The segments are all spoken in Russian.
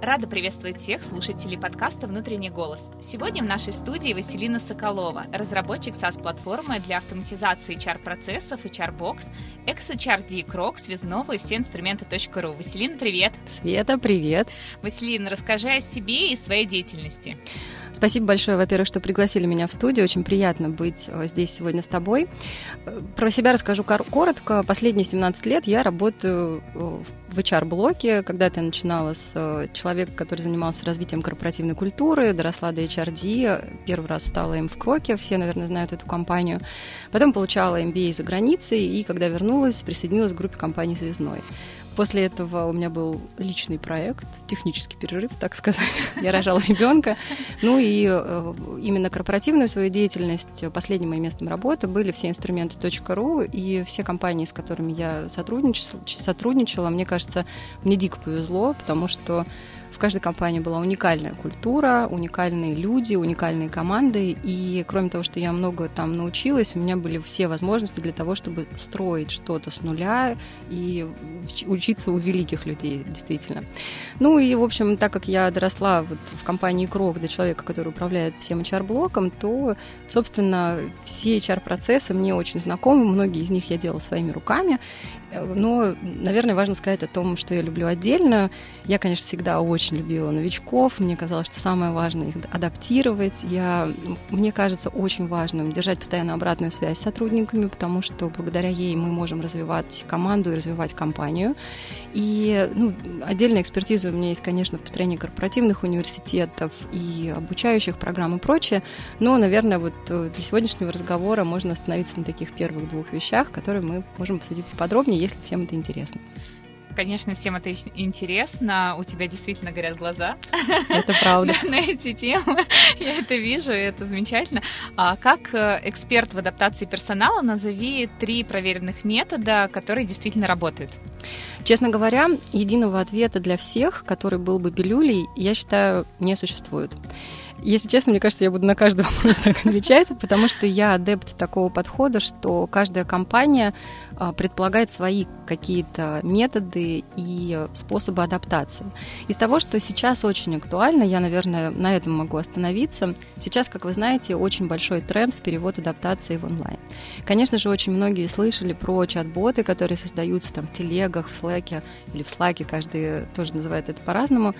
Рада приветствовать всех слушателей подкаста «Внутренний голос». Сегодня в нашей студии Василина Соколова, разработчик SaaS-платформы для автоматизации HR-процессов HR-бокс, ex-HRD Крок, связного и все инструменты.ру. Василина, привет! Света, привет! Василина, расскажи о себе и своей деятельности. Спасибо большое, во-первых, что пригласили меня в студию. Очень приятно быть э, здесь сегодня с тобой. Э, про себя расскажу коротко. Последние 17 лет я работаю э, в HR-блоке. Когда-то я начинала с человека, который занимался развитием корпоративной культуры, доросла до HRD. Первый раз стала им в Кроке, все, наверное, знают эту компанию. Потом получала MBA за границей, и когда вернулась, присоединилась к группе компании «Звездной». После этого у меня был личный проект, технический перерыв, так сказать. Я рожала ребенка. Ну и э, именно корпоративную свою деятельность, последним моим местом работы были все инструменты .ру и все компании, с которыми я сотрудничала, сотрудничала, мне кажется, мне дико повезло, потому что в каждой компании была уникальная культура, уникальные люди, уникальные команды. И кроме того, что я много там научилась, у меня были все возможности для того, чтобы строить что-то с нуля и учиться у великих людей, действительно. Ну и, в общем, так как я доросла вот в компании Крок до человека, который управляет всем HR-блоком, то, собственно, все HR-процессы мне очень знакомы, многие из них я делала своими руками. Но, наверное, важно сказать о том, что я люблю отдельно. Я, конечно, всегда очень любила новичков. Мне казалось, что самое важное их адаптировать. Я, мне кажется очень важным держать постоянно обратную связь с сотрудниками, потому что благодаря ей мы можем развивать команду и развивать компанию. И ну, отдельная экспертиза у меня есть, конечно, в построении корпоративных университетов и обучающих программ и прочее. Но, наверное, вот э, для сегодняшнего разговора можно остановиться на таких первых двух вещах, которые мы можем обсудить подробнее если всем это интересно. Конечно, всем это интересно. У тебя действительно горят глаза. Это правда. На эти темы. Я это вижу, и это замечательно. А как э, эксперт в адаптации персонала назови три проверенных метода, которые действительно работают? Честно говоря, единого ответа для всех, который был бы пилюлей, я считаю, не существует. Если честно, мне кажется, я буду на каждый вопрос так отвечать, потому что я адепт такого подхода, что каждая компания предполагает свои какие-то методы и способы адаптации. Из того, что сейчас очень актуально, я, наверное, на этом могу остановиться. Сейчас, как вы знаете, очень большой тренд в перевод адаптации в онлайн. Конечно же, очень многие слышали про чат-боты, которые создаются там в телегах, в Slack или в Slack, каждый тоже называет это по-разному.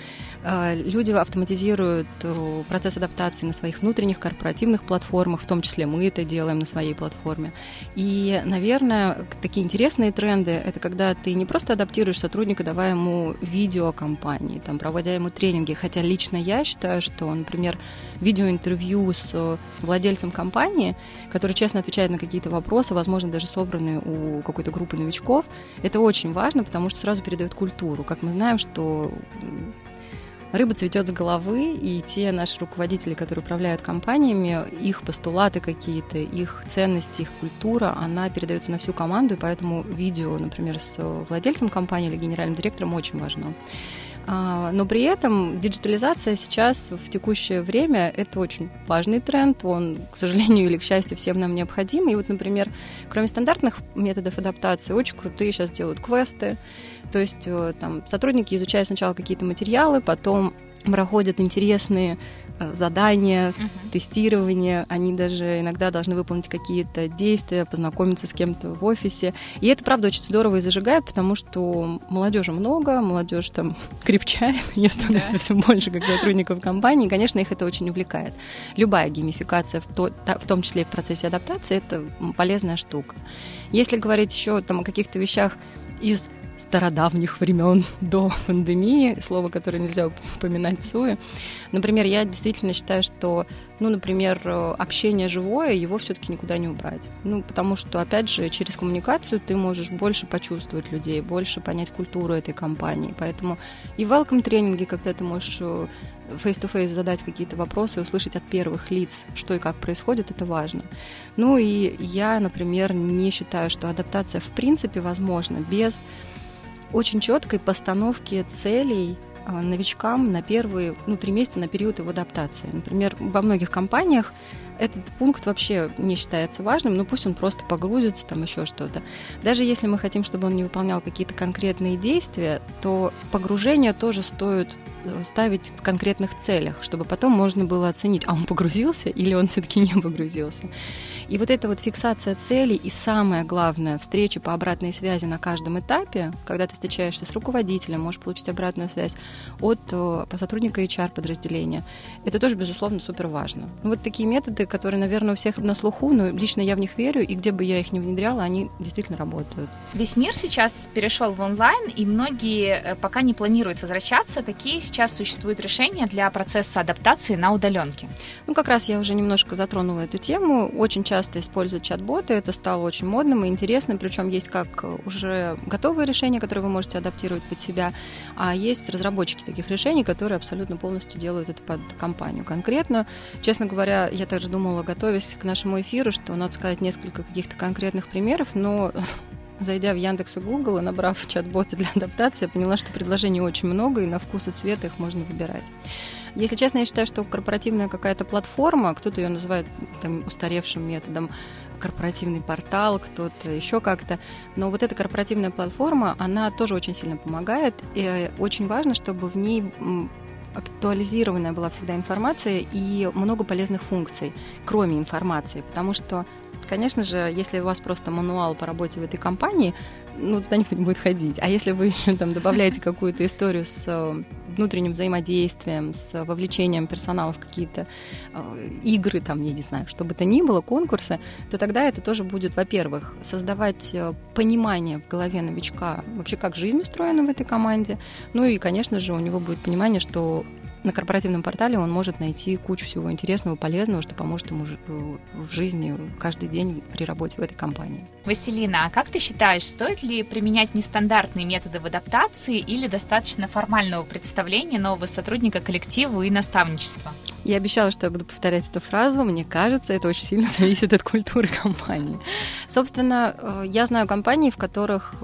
А, люди автоматизируют э, процесс адаптации на своих внутренних корпоративных платформах, в том числе мы это делаем на своей платформе. И, наверное, такие интересные тренды — это когда ты не просто адаптируешь сотрудника, давая ему видео компании, там, проводя ему тренинги, хотя лично я считаю, что, например, видеоинтервью с владельцем компании, который честно отвечает на какие-то вопросы, возможно, даже собранные у какой-то группы новичков, это очень важно, потому что сразу передает культуру. Как мы знаем, что рыба цветет с головы, и те наши руководители, которые управляют компаниями, их постулаты какие-то, их ценности, их культура, она передается на всю команду, и поэтому видео, например, с владельцем компании или генеральным директором очень важно. А, но при этом диджитализация сейчас в текущее время это очень важный тренд, он, к сожалению или к счастью, всем нам необходим. И вот, например, кроме стандартных методов адаптации, очень крутые сейчас делают квесты, то есть э, там сотрудники изучают сначала какие-то материалы, потом проходят интересные задания, uh-huh. тестирование, они даже иногда должны выполнить какие-то действия, познакомиться с кем-то в офисе. И это, правда, очень здорово и зажигает, потому что молодежи много, молодежь там крепчает, ее становится yeah. все больше как сотрудников компании, и, конечно, их это очень увлекает. Любая геймификация, в, то, в том числе и в процессе адаптации, это полезная штука. Если говорить еще там, о каких-то вещах из стародавних времен до пандемии, слово, которое нельзя упоминать в суе. Например, я действительно считаю, что, ну, например, общение живое, его все-таки никуда не убрать. Ну, потому что, опять же, через коммуникацию ты можешь больше почувствовать людей, больше понять культуру этой компании. Поэтому и welcome тренинги, когда ты можешь э, face-to-face задать какие-то вопросы, услышать от первых лиц, что и как происходит, это важно. Ну и я, например, не считаю, что адаптация в принципе возможна без очень четкой постановки целей а, новичкам на первые ну, три месяца на период его адаптации. Например, во многих компаниях этот пункт вообще не считается важным, но пусть он просто погрузится, там еще что-то. Даже если мы хотим, чтобы он не выполнял какие-то конкретные действия, то погружение тоже стоит ставить в конкретных целях, чтобы потом можно было оценить, а он погрузился или он все-таки не погрузился. И вот эта вот фиксация целей и самое главное, встреча по обратной связи на каждом этапе, когда ты встречаешься с руководителем, можешь получить обратную связь от э, сотрудника HR подразделения, это тоже, безусловно, супер важно. Ну, вот такие методы, которые, наверное, у всех на слуху, но лично я в них верю, и где бы я их не внедряла, они действительно работают. Весь мир сейчас перешел в онлайн, и многие э, пока не планируют возвращаться. Какие сейчас существуют решения для процесса адаптации на удаленке? Ну, как раз я уже немножко затронула эту тему. Очень часто используют чат-боты, это стало очень модным и интересным, причем есть как уже готовые решения, которые вы можете адаптировать под себя, а есть разработчики таких решений, которые абсолютно полностью делают это под компанию конкретно. Честно говоря, я также думала, готовясь к нашему эфиру, что надо сказать несколько каких-то конкретных примеров, но зайдя в Яндекс и Google и набрав чат-боты для адаптации, я поняла, что предложений очень много, и на вкус и цвет их можно выбирать. Если честно, я считаю, что корпоративная какая-то платформа, кто-то ее называет там, устаревшим методом, корпоративный портал, кто-то еще как-то. Но вот эта корпоративная платформа, она тоже очень сильно помогает. И очень важно, чтобы в ней актуализированная была всегда информация и много полезных функций, кроме информации, потому что Конечно же, если у вас просто мануал по работе в этой компании, ну, туда никто не будет ходить. А если вы еще там добавляете какую-то историю с э, внутренним взаимодействием, с вовлечением персонала в какие-то э, игры, там, я не знаю, что бы то ни было, конкурсы, то тогда это тоже будет, во-первых, создавать э, понимание в голове новичка вообще, как жизнь устроена в этой команде, ну и, конечно же, у него будет понимание, что на корпоративном портале он может найти кучу всего интересного, полезного, что поможет ему э, в жизни каждый день при работе в этой компании. Василина, а как ты считаешь, стоит ли применять нестандартные методы в адаптации или достаточно формального представления нового сотрудника коллективу и наставничества? Я обещала, что я буду повторять эту фразу. Мне кажется, это очень сильно зависит от культуры компании. Собственно, э, я знаю компании, в которых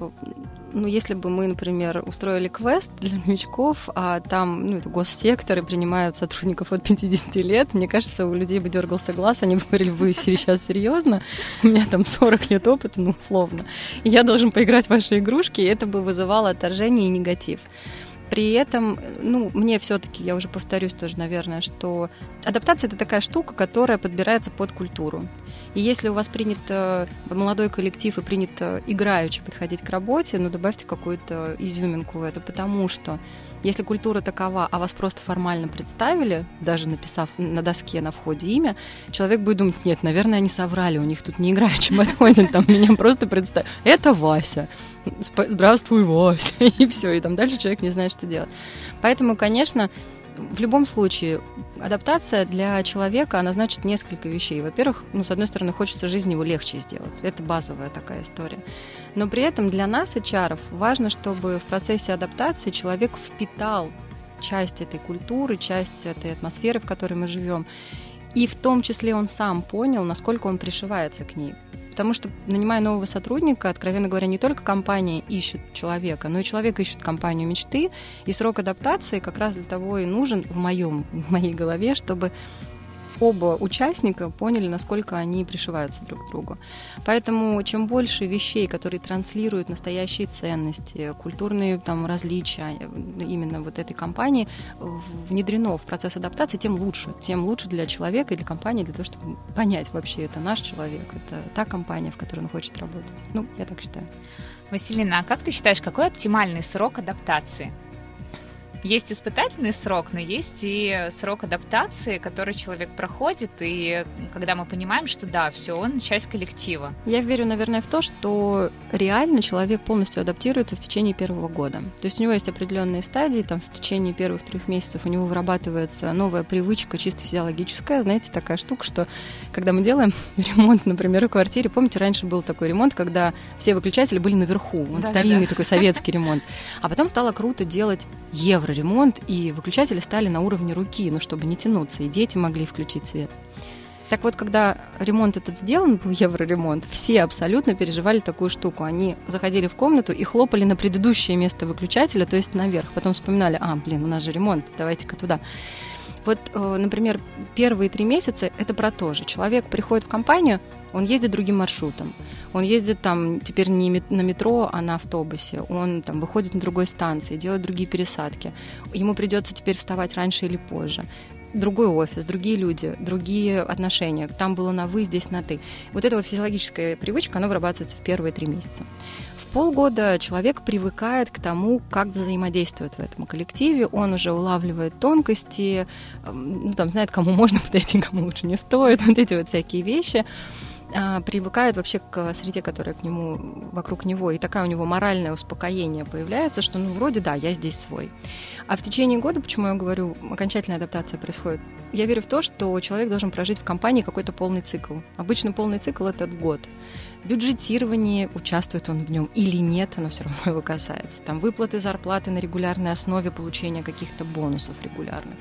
ну, если бы мы, например, устроили квест для новичков, а там, ну, это госсекторы принимают сотрудников от 50 лет, мне кажется, у людей бы дергался глаз, они бы говорили, вы сейчас серьезно? У меня там 40 лет опыта, ну, условно. И я должен поиграть в ваши игрушки, и это бы вызывало отторжение и негатив. При этом, ну, мне все-таки, я уже повторюсь тоже, наверное, что адаптация это такая штука, которая подбирается под культуру. И если у вас принят молодой коллектив и принято играючи подходить к работе, ну, добавьте какую-то изюминку в это, потому что если культура такова, а вас просто формально представили, даже написав на доске на входе имя, человек будет думать, нет, наверное, они соврали, у них тут не играючи подходит, там меня просто представили. Это Вася. Здравствуй, Вася. И все, и там дальше человек не знает, что делать. Поэтому, конечно, в любом случае, адаптация для человека, она значит несколько вещей. Во-первых, ну, с одной стороны, хочется жизнь его легче сделать. Это базовая такая история. Но при этом для нас, HR, важно, чтобы в процессе адаптации человек впитал часть этой культуры, часть этой атмосферы, в которой мы живем. И в том числе он сам понял, насколько он пришивается к ней. Потому что, нанимая нового сотрудника, откровенно говоря, не только компания ищет человека, но и человек ищет компанию мечты. И срок адаптации как раз для того и нужен в моем, в моей голове, чтобы оба участника поняли, насколько они пришиваются друг к другу. Поэтому чем больше вещей, которые транслируют настоящие ценности, культурные там, различия именно вот этой компании, внедрено в процесс адаптации, тем лучше. Тем лучше для человека и для компании, для того, чтобы понять вообще, это наш человек, это та компания, в которой он хочет работать. Ну, я так считаю. Василина, а как ты считаешь, какой оптимальный срок адаптации? Есть испытательный срок, но есть и срок адаптации, который человек проходит, и когда мы понимаем, что да, все, он часть коллектива. Я верю, наверное, в то, что реально человек полностью адаптируется в течение первого года. То есть у него есть определенные стадии, там в течение первых трех месяцев у него вырабатывается новая привычка, чисто физиологическая, знаете, такая штука, что когда мы делаем ремонт, например, в квартире, помните, раньше был такой ремонт, когда все выключатели были наверху, он да, старинный да, такой советский ремонт, а потом стало круто делать евро ремонт, и выключатели стали на уровне руки, ну, чтобы не тянуться, и дети могли включить свет. Так вот, когда ремонт этот сделан, был евроремонт, все абсолютно переживали такую штуку. Они заходили в комнату и хлопали на предыдущее место выключателя, то есть наверх. Потом вспоминали, а, блин, у нас же ремонт, давайте-ка туда. Вот, э, например, первые три месяца это про то же. Человек приходит в компанию, он ездит другим маршрутом. Он ездит там теперь не на метро, а на автобусе. Он там выходит на другой станции, делает другие пересадки. Ему придется теперь вставать раньше или позже другой офис, другие люди, другие отношения. Там было на вы, здесь на ты. Вот эта вот физиологическая привычка, она вырабатывается в первые три месяца. В полгода человек привыкает к тому, как взаимодействует в этом коллективе, он уже улавливает тонкости, ну, там, знает, кому можно подойти, кому лучше не стоит, вот эти вот всякие вещи. А, привыкает вообще к среде, которая к нему, вокруг него, и такая у него моральное успокоение появляется, что, ну, вроде да, я здесь свой. А в течение года, почему я говорю, окончательная адаптация происходит, я верю в то, что человек должен прожить в компании какой-то полный цикл. Обычно полный цикл – это год бюджетировании, участвует он в нем или нет, оно все равно его касается. Там выплаты зарплаты на регулярной основе, получения каких-то бонусов регулярных.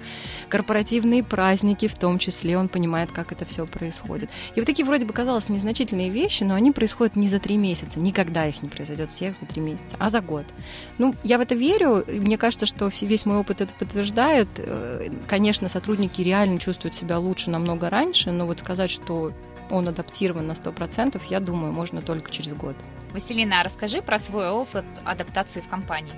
Корпоративные праздники в том числе, он понимает, как это все происходит. И вот такие вроде бы казалось незначительные вещи, но они происходят не за три месяца, никогда их не произойдет всех за три месяца, а за год. Ну, я в это верю, мне кажется, что весь мой опыт это подтверждает. Э, конечно, сотрудники реально чувствуют себя лучше намного раньше, но вот сказать, что он адаптирован на 100%, я думаю, можно только через год. Василина, а расскажи про свой опыт адаптации в компании.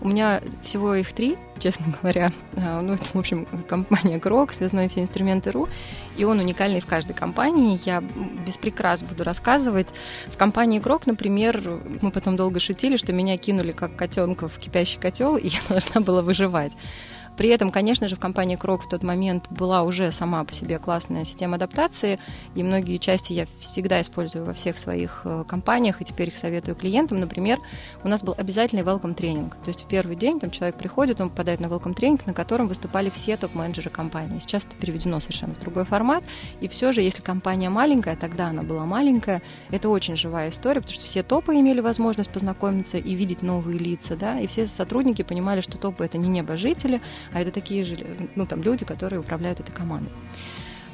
У меня всего их три, честно говоря. А, ну, это, в общем, компания Крок, связной все инструменты РУ, и он уникальный в каждой компании. Я без прикрас буду рассказывать. В компании Крок, например, мы потом долго шутили, что меня кинули как котенка в кипящий котел, и я должна была выживать. При этом, конечно же, в компании Крок в тот момент была уже сама по себе классная система адаптации, и многие части я всегда использую во всех своих э, компаниях, и теперь их советую клиентам. Например, у нас был обязательный welcome тренинг. То есть в первый день там человек приходит, он попадает на welcome тренинг, на котором выступали все топ-менеджеры компании. Сейчас это переведено совершенно в другой формат, и все же, если компания маленькая, тогда она была маленькая, это очень живая история, потому что все топы имели возможность познакомиться и видеть новые лица, да, и все сотрудники понимали, что топы это не небожители, а это такие же ну, там, люди, которые управляют этой командой.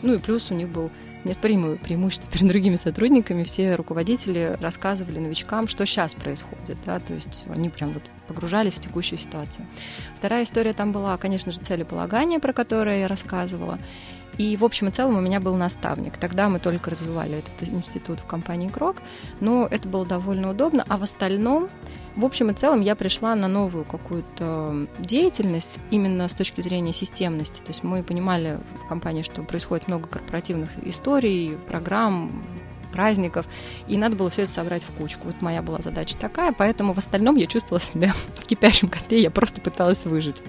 Ну и плюс у них был неоспоримое преимущество перед другими сотрудниками. Все руководители рассказывали новичкам, что сейчас происходит. Да? То есть они прям вот погружались в текущую ситуацию. Вторая история там была, конечно же, целеполагание, про которое я рассказывала. И в общем и целом у меня был наставник. Тогда мы только развивали этот институт в компании Крок, но это было довольно удобно. А в остальном в общем и целом я пришла на новую какую-то деятельность именно с точки зрения системности. То есть мы понимали в компании, что происходит много корпоративных историй, программ, праздников, и надо было все это собрать в кучку. Вот моя была задача такая, поэтому в остальном я чувствовала себя в кипящем котле, я просто пыталась выжить.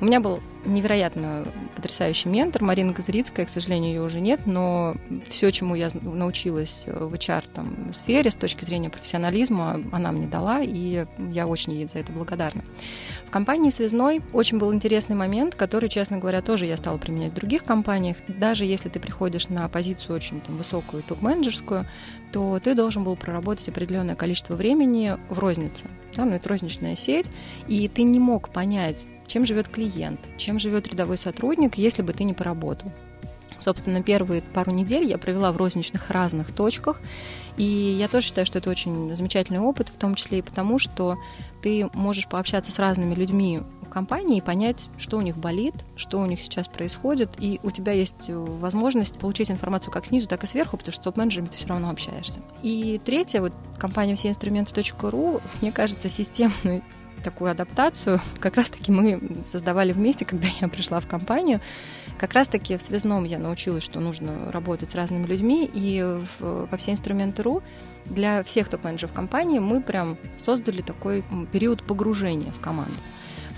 У меня был невероятно потрясающий ментор Марина Газрицкая, к сожалению, ее уже нет, но все, чему я научилась в HR там, сфере с точки зрения профессионализма, она мне дала, и я очень ей за это благодарна. В компании «Связной» очень был интересный момент, который, честно говоря, тоже я стала применять в других компаниях. Даже если ты приходишь на позицию очень там, высокую топ-менеджерскую, то ты должен был проработать определенное количество времени в рознице. Да, ну, это розничная сеть, и ты не мог понять, чем живет клиент, чем живет рядовой сотрудник, если бы ты не поработал. Собственно, первые пару недель я провела в розничных разных точках, и я тоже считаю, что это очень замечательный опыт, в том числе и потому, что ты можешь пообщаться с разными людьми в компании и понять, что у них болит, что у них сейчас происходит, и у тебя есть возможность получить информацию как снизу, так и сверху, потому что с топ-менеджерами ты все равно общаешься. И третье, вот компания всеинструменты.ру, мне кажется, системную такую адаптацию. Как раз-таки мы создавали вместе, когда я пришла в компанию. Как раз-таки в связном я научилась, что нужно работать с разными людьми, и в, во все инструменты РУ для всех топ-менеджеров компании мы прям создали такой период погружения в команду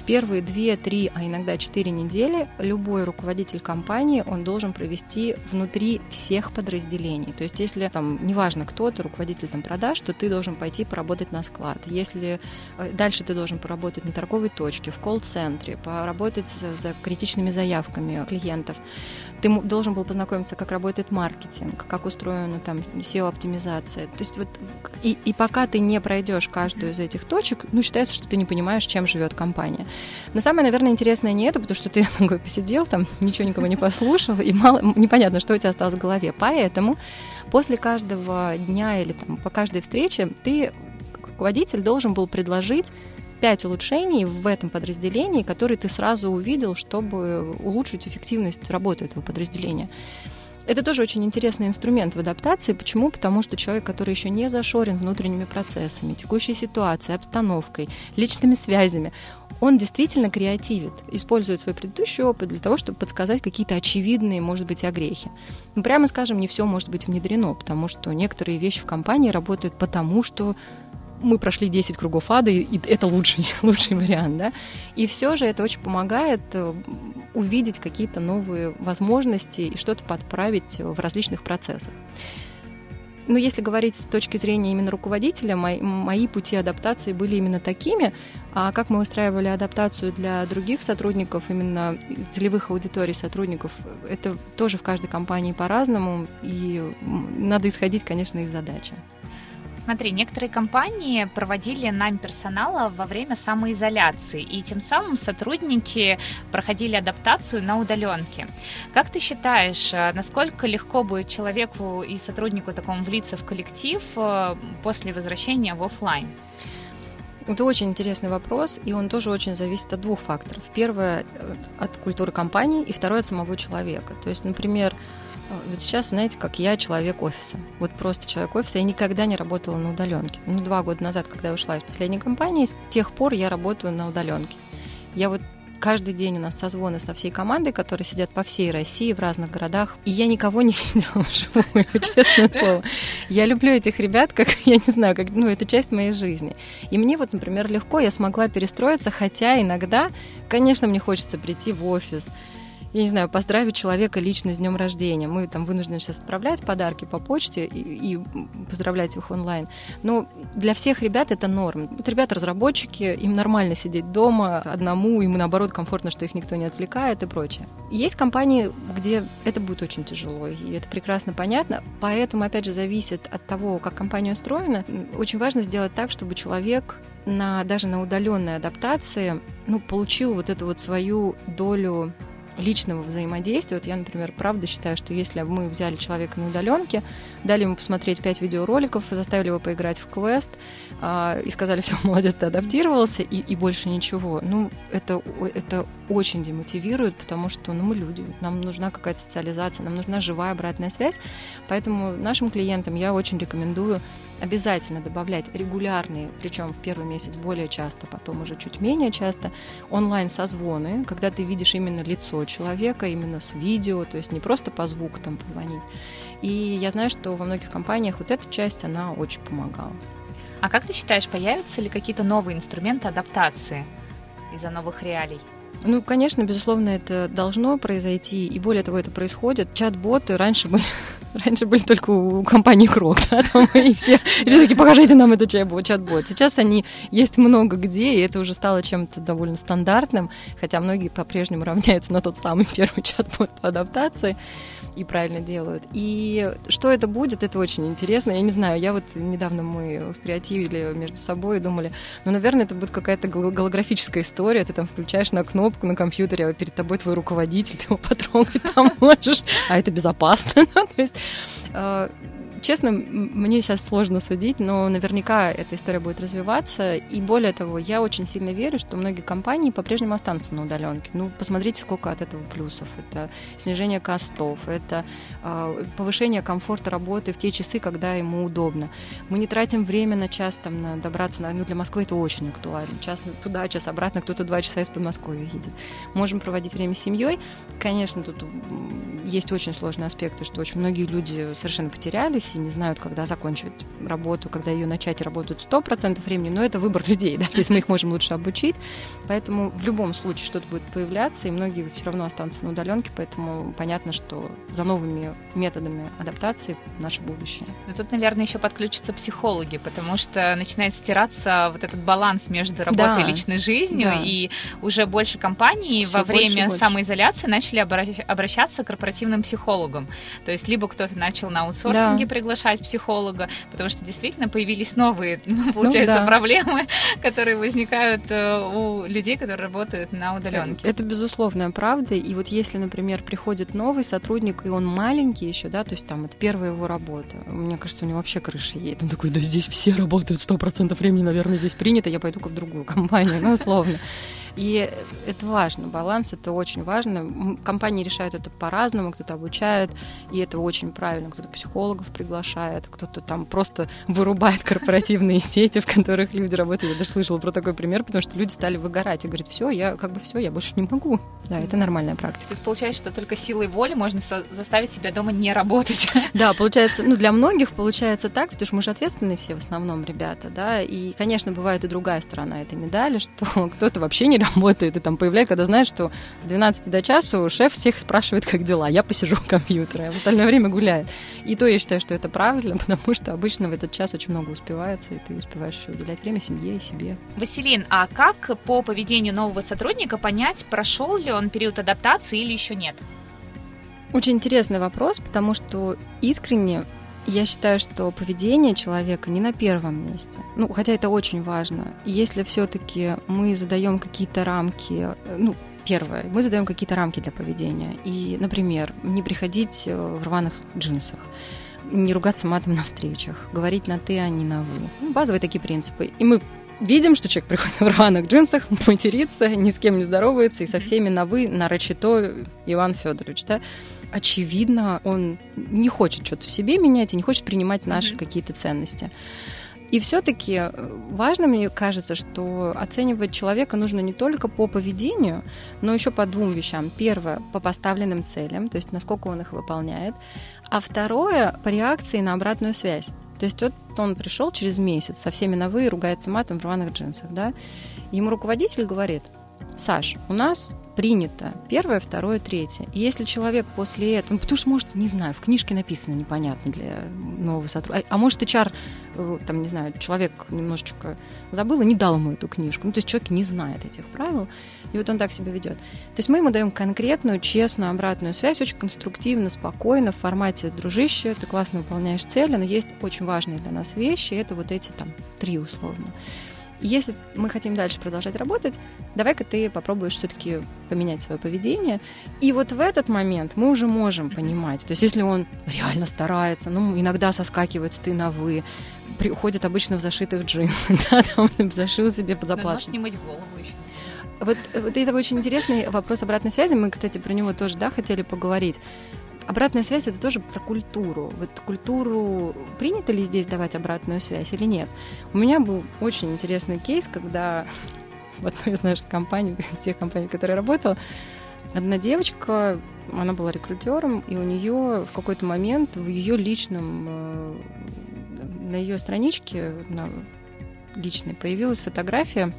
первые 2-3, а иногда 4 недели любой руководитель компании, он должен провести внутри всех подразделений. То есть если там, неважно кто ты, руководитель там, продаж, то ты должен пойти поработать на склад. Если э, дальше ты должен поработать на торговой точке, в колл-центре, поработать за, за критичными заявками клиентов. Ты должен был познакомиться, как работает маркетинг, как устроена там SEO-оптимизация. То есть вот и, и пока ты не пройдешь каждую из этих точек, ну, считается, что ты не понимаешь, чем живет компания. Но самое, наверное, интересное не это, потому что ты такой посидел там, ничего никого не послушал, и мало, непонятно, что у тебя осталось в голове. Поэтому после каждого дня или там, по каждой встрече ты, как руководитель, должен был предложить пять улучшений в этом подразделении, которые ты сразу увидел, чтобы улучшить эффективность работы этого подразделения. Это тоже очень интересный инструмент в адаптации. Почему? Потому что человек, который еще не зашорен внутренними процессами, текущей ситуацией, обстановкой, личными связями, он действительно креативит, использует свой предыдущий опыт для того, чтобы подсказать какие-то очевидные, может быть, огрехи. Ну, прямо скажем, не все может быть внедрено, потому что некоторые вещи в компании работают потому, что мы прошли 10 кругов ада, и это лучший, лучший вариант, да. И все же это очень помогает э, увидеть какие-то новые возможности и что-то подправить в различных процессах. Ну, если говорить с точки зрения именно руководителя, мои, мои пути адаптации были именно такими. А как мы выстраивали адаптацию для других сотрудников, именно целевых аудиторий сотрудников, это тоже в каждой компании по-разному, и надо исходить, конечно, из задачи. Смотри, некоторые компании проводили найм персонала во время самоизоляции, и тем самым сотрудники проходили адаптацию на удаленке. Как ты считаешь, э, насколько легко будет человеку и сотруднику такому влиться в коллектив э, после возвращения в офлайн? Это очень интересный вопрос, и он тоже очень зависит от двух факторов. Первое э, – от культуры компании, и второе – от самого человека. То есть, например, вот сейчас, знаете, как я человек офиса. Вот просто человек офиса. Я никогда не работала на удаленке. Ну, два года назад, когда я ушла из последней компании, с тех пор я работаю на удаленке. Я вот каждый день у нас созвоны со всей командой, которые сидят по всей России, в разных городах. И я никого не видела вживую, честное слово. Я люблю этих ребят, как, я не знаю, как, ну, это часть моей жизни. И мне вот, например, легко, я смогла перестроиться, хотя иногда, конечно, мне хочется прийти в офис, я не знаю, поздравить человека лично с днем рождения. Мы там вынуждены сейчас отправлять подарки по почте и, и поздравлять их онлайн. Но для всех ребят это норм. Вот ребята разработчики, им нормально сидеть дома одному, им наоборот комфортно, что их никто не отвлекает и прочее. Есть компании, где это будет очень тяжело, и это прекрасно понятно. Поэтому, опять же, зависит от того, как компания устроена. Очень важно сделать так, чтобы человек на, даже на удаленной адаптации ну, получил вот эту вот свою долю личного взаимодействия. Вот я, например, правда считаю, что если мы взяли человека на удаленке, дали ему посмотреть пять видеороликов, заставили его поиграть в квест э, и сказали, все, молодец, ты адаптировался, и, и больше ничего. Ну, это, это очень демотивирует, потому что ну, мы люди, нам нужна какая-то социализация, нам нужна живая обратная связь. Поэтому нашим клиентам я очень рекомендую обязательно добавлять регулярные, причем в первый месяц более часто, потом уже чуть менее часто, онлайн-созвоны, когда ты видишь именно лицо человека, именно с видео, то есть не просто по звуку там позвонить. И я знаю, что во многих компаниях вот эта часть, она очень помогала. А как ты считаешь, появятся ли какие-то новые инструменты адаптации из-за новых реалий? Ну, конечно, безусловно, это должно произойти, и более того, это происходит. Чат-боты раньше были Раньше были только у компании Крок, да, там, и все, и все таки покажите нам этот чат-бот. Сейчас они есть много где, и это уже стало чем-то довольно стандартным, хотя многие по-прежнему равняются на тот самый первый чат-бот по адаптации и правильно делают. И что это будет, это очень интересно. Я не знаю, я вот недавно мы скреативили между собой и думали, ну, наверное, это будет какая-то голографическая история, ты там включаешь на кнопку на компьютере, а перед тобой твой руководитель, ты его потрогать там можешь, а это безопасно, то есть э, честно, мне сейчас сложно судить, но наверняка эта история будет развиваться. И более того, я очень сильно верю, что многие компании по-прежнему останутся на удаленке. Ну, посмотрите, сколько от этого плюсов. Это снижение костов, это э, повышение комфорта работы в те часы, когда ему удобно. Мы не тратим время на час там, на добраться, на, ну, для Москвы это очень актуально. Час туда, час обратно, кто-то два часа из Подмосковья едет. Можем проводить время с семьей. Конечно, тут есть очень сложные аспекты, что очень многие люди совершенно потерялись и не знают, когда закончить работу, когда ее начать, работают 100% времени, но это выбор людей, да, то есть мы их можем лучше обучить, поэтому в любом случае что-то будет появляться, и многие все равно останутся на удаленке, поэтому понятно, что за новыми методами адаптации наше будущее. Но тут, наверное, еще подключатся психологи, потому что начинает стираться вот этот баланс между работой да. и личной жизнью, да. и уже больше компаний Все во время больше самоизоляции начали обращаться к корпоративным психологам. То есть либо кто-то начал на аутсорсинге да приглашать психолога, потому что действительно появились новые, ну, получается, ну, да. проблемы, которые возникают э, у людей, которые работают на удаленке. Это безусловная правда. И вот если, например, приходит новый сотрудник, и он маленький еще, да, то есть там это первая его работа, мне кажется, у него вообще крыша едет. Он такой, да здесь все работают сто процентов времени, наверное, здесь принято, я пойду-ка в другую компанию, ну, условно. И это важно, баланс это очень важно. Компании решают это по-разному, кто-то обучает, и это очень правильно. Кто-то психологов приглашает, кто-то там просто вырубает корпоративные сети, в которых люди работают. Я даже слышала про такой пример, потому что люди стали выгорать и говорят, все, я как бы все, я больше не могу. Да, это нормальная практика. То есть получается, что только силой воли можно заставить себя дома не работать. Да, получается, ну для многих получается так, потому что мы же ответственные все в основном ребята, да, и, конечно, бывает и другая сторона этой медали, что кто-то вообще не работает, и там появляется, когда знаешь, что с 12 до часу шеф всех спрашивает, как дела. Я посижу у компьютера, а в остальное время гуляет. И то я считаю, что это правильно, потому что обычно в этот час очень много успевается, и ты успеваешь еще уделять время семье и себе. Василин, а как по поведению нового сотрудника понять, прошел ли он период адаптации или еще нет? Очень интересный вопрос, потому что искренне я считаю, что поведение человека не на первом месте. Ну, хотя это очень важно. Если все-таки мы задаем какие-то рамки, ну, первое, мы задаем какие-то рамки для поведения. И, например, не приходить э, в рваных джинсах не ругаться матом на встречах, говорить на ты, а не на вы. Ну, базовые такие принципы. И мы видим, что человек приходит в рваных джинсах, матерится, ни с кем не здоровается, и со всеми на вы, на рачито Иван Федорович, да, очевидно, он не хочет что-то в себе менять и не хочет принимать наши mm-hmm. какие-то ценности. И все-таки э, важно, мне кажется, что оценивать человека нужно не только по поведению, но еще по двум вещам. Первое, по поставленным целям, то есть насколько он их выполняет. А второе, по реакции на обратную связь. То есть вот он пришел через месяц со всеми на «вы» ругается матом в рваных джинсах, да? Ему руководитель говорит, Саш, у нас принято первое, второе, третье. И если человек после этого, ну, потому что, может, не знаю, в книжке написано непонятно для нового сотрудника, а, а может, HR, э, там, не знаю, человек немножечко забыл и не дал ему эту книжку. Ну, то есть человек не знает этих правил, и вот он так себя ведет. То есть мы ему даем конкретную, честную обратную связь, очень конструктивно, спокойно, в формате «дружище, ты классно выполняешь цели, но есть очень важные для нас вещи, и это вот эти там три условно. Если мы хотим дальше продолжать работать, давай-ка ты попробуешь все-таки поменять свое поведение. И вот в этот момент мы уже можем понимать. То есть если он реально старается, ну, иногда соскакивает с ты на вы, приходит обычно в зашитых джинсах, да, там зашил себе под заплату. Может не мыть голову еще. Вот, вот это очень интересный вопрос обратной связи. Мы, кстати, про него тоже, да, хотели поговорить. Обратная связь это тоже про культуру. Вот культуру принято ли здесь давать обратную связь или нет? У меня был очень интересный кейс, когда в одной из наших компаний, тех компаний, в которой я работала, одна девочка, она была рекрутером, и у нее в какой-то момент в ее личном, э, на ее страничке на личной появилась фотография,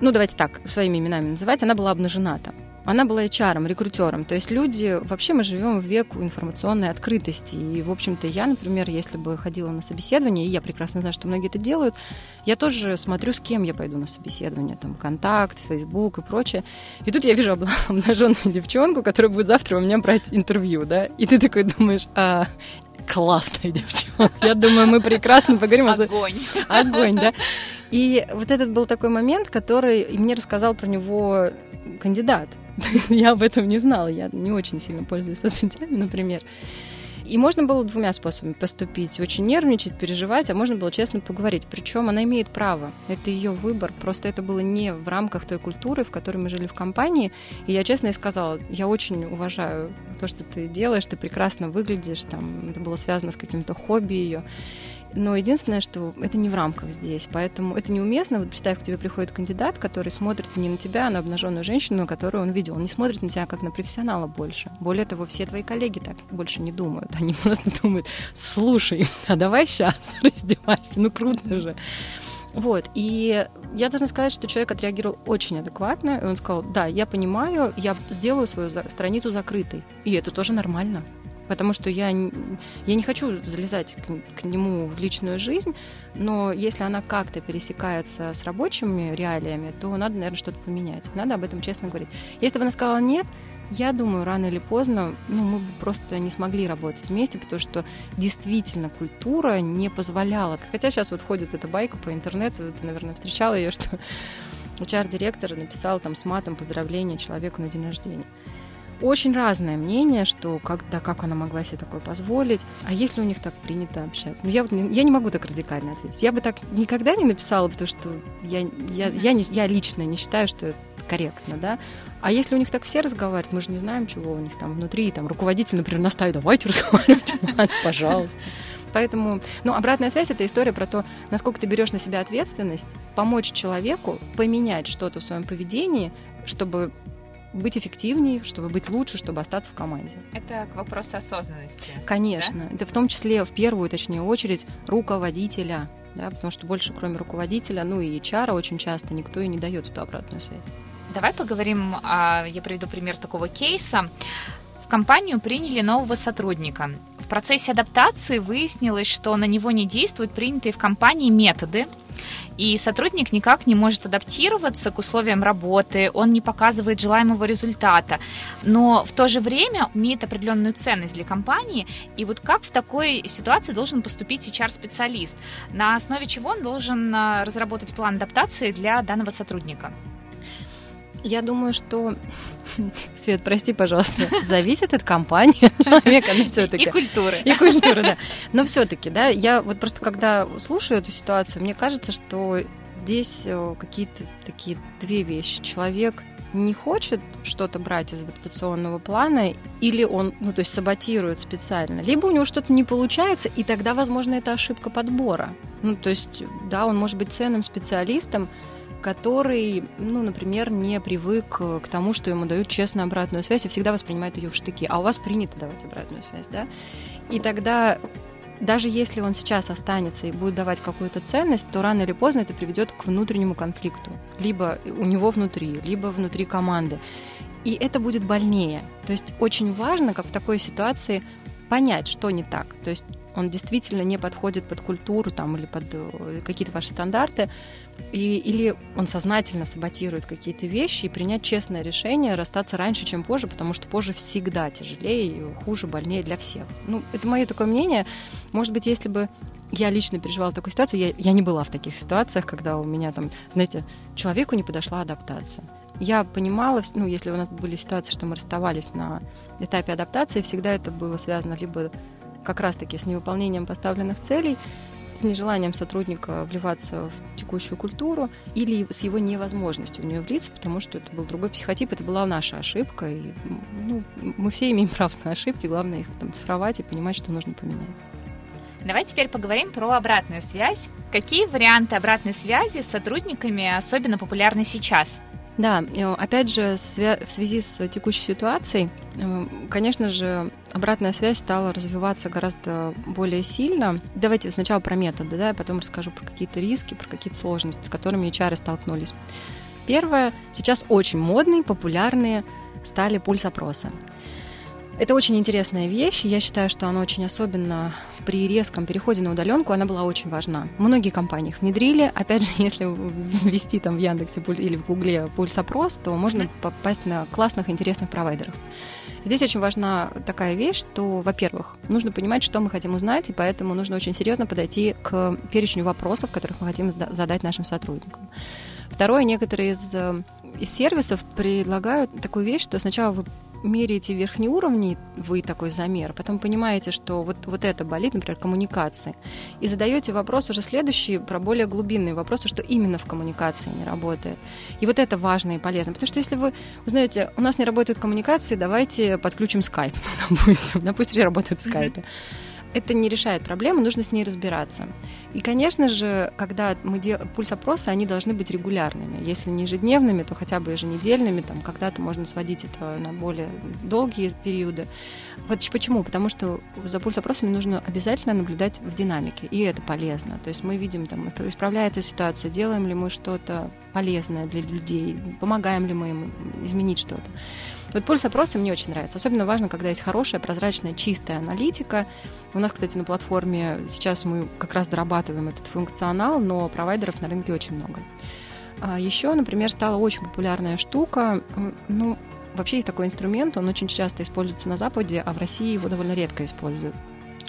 ну давайте так, своими именами называть, она была обнажена там. Она была HR, рекрутером. То есть люди, вообще мы живем в век информационной открытости. И, в общем-то, я, например, если бы ходила на собеседование, и я прекрасно знаю, что многие это делают, я тоже смотрю, с кем я пойду на собеседование. Там контакт, Facebook и прочее. И тут я вижу обнаженную девчонку, которая будет завтра у меня брать интервью, да? И ты такой думаешь, а, классная девчонка. Я думаю, мы прекрасно поговорим. Огонь. Огонь, да. И вот этот был такой момент, который мне рассказал про него кандидат. я об этом не знала, я не очень сильно пользуюсь соцсетями, например. И можно было двумя способами поступить. Очень нервничать, переживать, а можно было честно поговорить. Причем она имеет право. Это ее выбор. Просто это было не в рамках той культуры, в которой мы жили в компании. И я честно ей сказала, я очень уважаю то, что ты делаешь, ты прекрасно выглядишь. Там, это было связано с каким-то хобби ее. Но единственное, что это не в рамках здесь, поэтому это неуместно. Вот представь, к тебе приходит кандидат, который смотрит не на тебя, а на обнаженную женщину, которую он видел. Он не смотрит на тебя как на профессионала больше. Более того, все твои коллеги так больше не думают. Они просто думают, слушай, а давай сейчас раздевайся, ну круто же. Вот, и я должна сказать, что человек отреагировал очень адекватно, и он сказал, да, я понимаю, я сделаю свою страницу закрытой, и это тоже нормально потому что я, я не хочу залезать к, к нему в личную жизнь, но если она как-то пересекается с рабочими реалиями, то надо, наверное, что-то поменять. Надо об этом честно говорить. Если бы она сказала нет, Я думаю, рано или поздно ну, мы бы просто не смогли работать вместе, потому что действительно культура не позволяла. Хотя сейчас вот ходит эта байка по интернету, ты, наверное, встречала ее, что HR-директор написал там с матом поздравление человеку на день рождения очень разное мнение, что как, да, как она могла себе такое позволить, а если у них так принято общаться? Ну, я, я не могу так радикально ответить. Я бы так никогда не написала, потому что я, я, я, не, я лично не считаю, что это корректно, да. А если у них так все разговаривают, мы же не знаем, чего у них там внутри, там руководитель, например, наставит, давайте разговаривать, пожалуйста. Поэтому, ну, обратная связь – это история про то, насколько ты берешь на себя ответственность, помочь человеку поменять что-то в своем поведении, чтобы быть эффективнее, чтобы быть лучше, чтобы остаться в команде. Это к вопросу осознанности. Конечно. Да? Это в том числе, в первую, точнее, очередь, руководителя. Да, потому что больше, кроме руководителя, ну и HR очень часто никто и не дает эту обратную связь. Давай поговорим, а, я приведу пример такого кейса. В компанию приняли нового сотрудника. В процессе адаптации выяснилось, что на него не действуют принятые в компании методы, и сотрудник никак не может адаптироваться к условиям работы, он не показывает желаемого результата, но в то же время имеет определенную ценность для компании. И вот как в такой ситуации должен поступить HR-специалист? На основе чего он должен а, разработать план адаптации для данного сотрудника? Я думаю, что Свет, прости, пожалуйста, зависит от компании человека, но все-таки. И культуры. И культуры, да. Но все-таки, да, я вот просто когда слушаю эту ситуацию, мне кажется, что здесь э, какие-то такие две вещи. Человек не хочет что-то брать из адаптационного плана, или он, ну, то есть саботирует специально, либо у него что-то не получается, и тогда, возможно, это ошибка подбора. Ну, то есть, да, он может быть ценным специалистом, который, ну, например, не привык к тому, что ему дают честную обратную связь и всегда воспринимает ее в штыки. А у вас принято давать обратную связь, да? И тогда даже если он сейчас останется и будет давать какую-то ценность, то рано или поздно это приведет к внутреннему конфликту. Либо у него внутри, либо внутри команды. И это будет больнее. То есть очень важно, как в такой ситуации, понять, что не так. То есть он действительно не подходит под культуру там, или под э, какие-то ваши стандарты, и, или он сознательно саботирует какие-то вещи, и принять честное решение расстаться раньше, чем позже, потому что позже всегда тяжелее, хуже, больнее для всех. Ну, это мое такое мнение. Может быть, если бы я лично переживала такую ситуацию, я, я не была в таких ситуациях, когда у меня там, знаете, человеку не подошла адаптация. Я понимала, ну, если у нас были ситуации, что мы расставались на этапе адаптации, всегда это было связано либо как раз-таки с невыполнением поставленных целей, с нежеланием сотрудника вливаться в текущую культуру или с его невозможностью в нее влиться, потому что это был другой психотип, это была наша ошибка. И, ну, мы все имеем право на ошибки, главное их там цифровать и понимать, что нужно поменять. Давай теперь поговорим про обратную связь. Какие варианты обратной связи с сотрудниками особенно популярны сейчас? Да, опять же, в связи с текущей ситуацией, э, конечно же, обратная связь стала развиваться гораздо более сильно. Давайте сначала про методы, да, а потом расскажу про какие-то риски, про какие-то сложности, с которыми HR столкнулись. Первое, сейчас очень модные, популярные стали пульс-опросы. Это очень интересная вещь. Я считаю, что она очень особенно при резком переходе на удаленку, она была очень важна. Многие компании их внедрили. Опять же, если ввести там в Яндексе или в Гугле пульс-опрос, то можно попасть на классных, интересных провайдеров. Здесь очень важна такая вещь, что, во-первых, нужно понимать, что мы хотим узнать, и поэтому нужно очень серьезно подойти к перечню вопросов, которых мы хотим задать нашим сотрудникам. Второе, некоторые из, э, из сервисов предлагают такую вещь, что сначала вы меряете верхние уровни, вы такой замер, потом понимаете, что вот, вот это болит, например, коммуникации, и задаете вопрос уже следующий про более глубинные вопросы, что именно в коммуникации не работает. И вот это важно и полезно, потому что если вы узнаете, у нас не работают коммуникации, давайте подключим скайп, допустим, допустим, работают в скайпе. Это не решает проблему, нужно с ней разбираться. И, конечно же, когда мы делаем пульс-опросы, они должны быть регулярными. Если не ежедневными, то хотя бы еженедельными, там когда-то можно сводить это на более долгие периоды. Вот почему? Потому что за пульс-опросами нужно обязательно наблюдать в динамике, и это полезно. То есть мы видим, там, исправляется ситуация, делаем ли мы что-то полезное для людей, помогаем ли мы им изменить что-то. Вот пульс опроса мне очень нравится. Особенно важно, когда есть хорошая, прозрачная, чистая аналитика. У нас, кстати, на платформе сейчас мы как раз дорабатываем этот функционал, но провайдеров на рынке очень много. А еще, например, стала очень популярная штука, ну, вообще есть такой инструмент, он очень часто используется на Западе, а в России его довольно редко используют.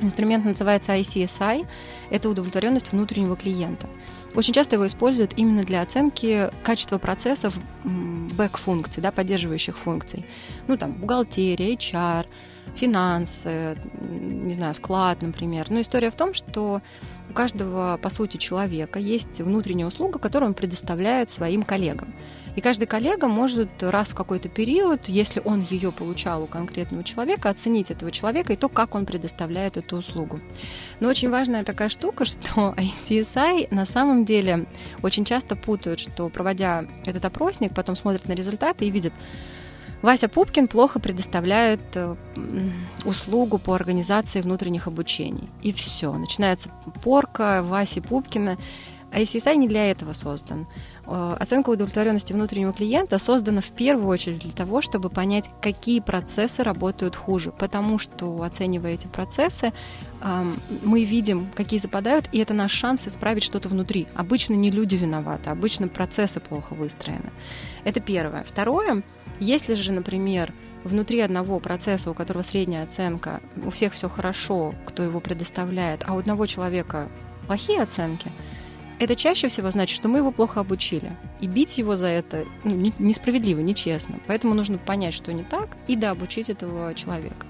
Инструмент называется ICSI, это удовлетворенность внутреннего клиента. Очень часто его используют именно для оценки качества процессов бэк-функций, да, поддерживающих функций. Ну, там, бухгалтерия, HR, финансы, не знаю, склад, например. Но история в том, что у каждого, по сути, человека есть внутренняя услуга, которую он предоставляет своим коллегам. И каждый коллега может раз в какой-то период, если он ее получал у конкретного человека, оценить этого человека и то, как он предоставляет эту услугу. Но очень важная такая штука, что ICSI на самом деле очень часто путают, что проводя этот опросник, потом смотрят на результаты и видят, Вася Пупкин плохо предоставляет э, услугу по организации внутренних обучений. И все. Начинается порка Васи Пупкина. А ICSI не для этого создан. Э, оценка удовлетворенности внутреннего клиента создана в первую очередь для того, чтобы понять, какие процессы работают хуже. Потому что, оценивая эти процессы, эм, мы видим, какие западают, и это наш шанс исправить что-то внутри. Обычно не люди виноваты, обычно процессы плохо выстроены. Это первое. Второе — если же, например, внутри одного процесса, у которого средняя оценка, у всех все хорошо, кто его предоставляет, а у одного человека плохие оценки, это чаще всего значит, что мы его плохо обучили. И бить его за это ну, несправедливо, нечестно. Поэтому нужно понять, что не так, и да, обучить этого человека.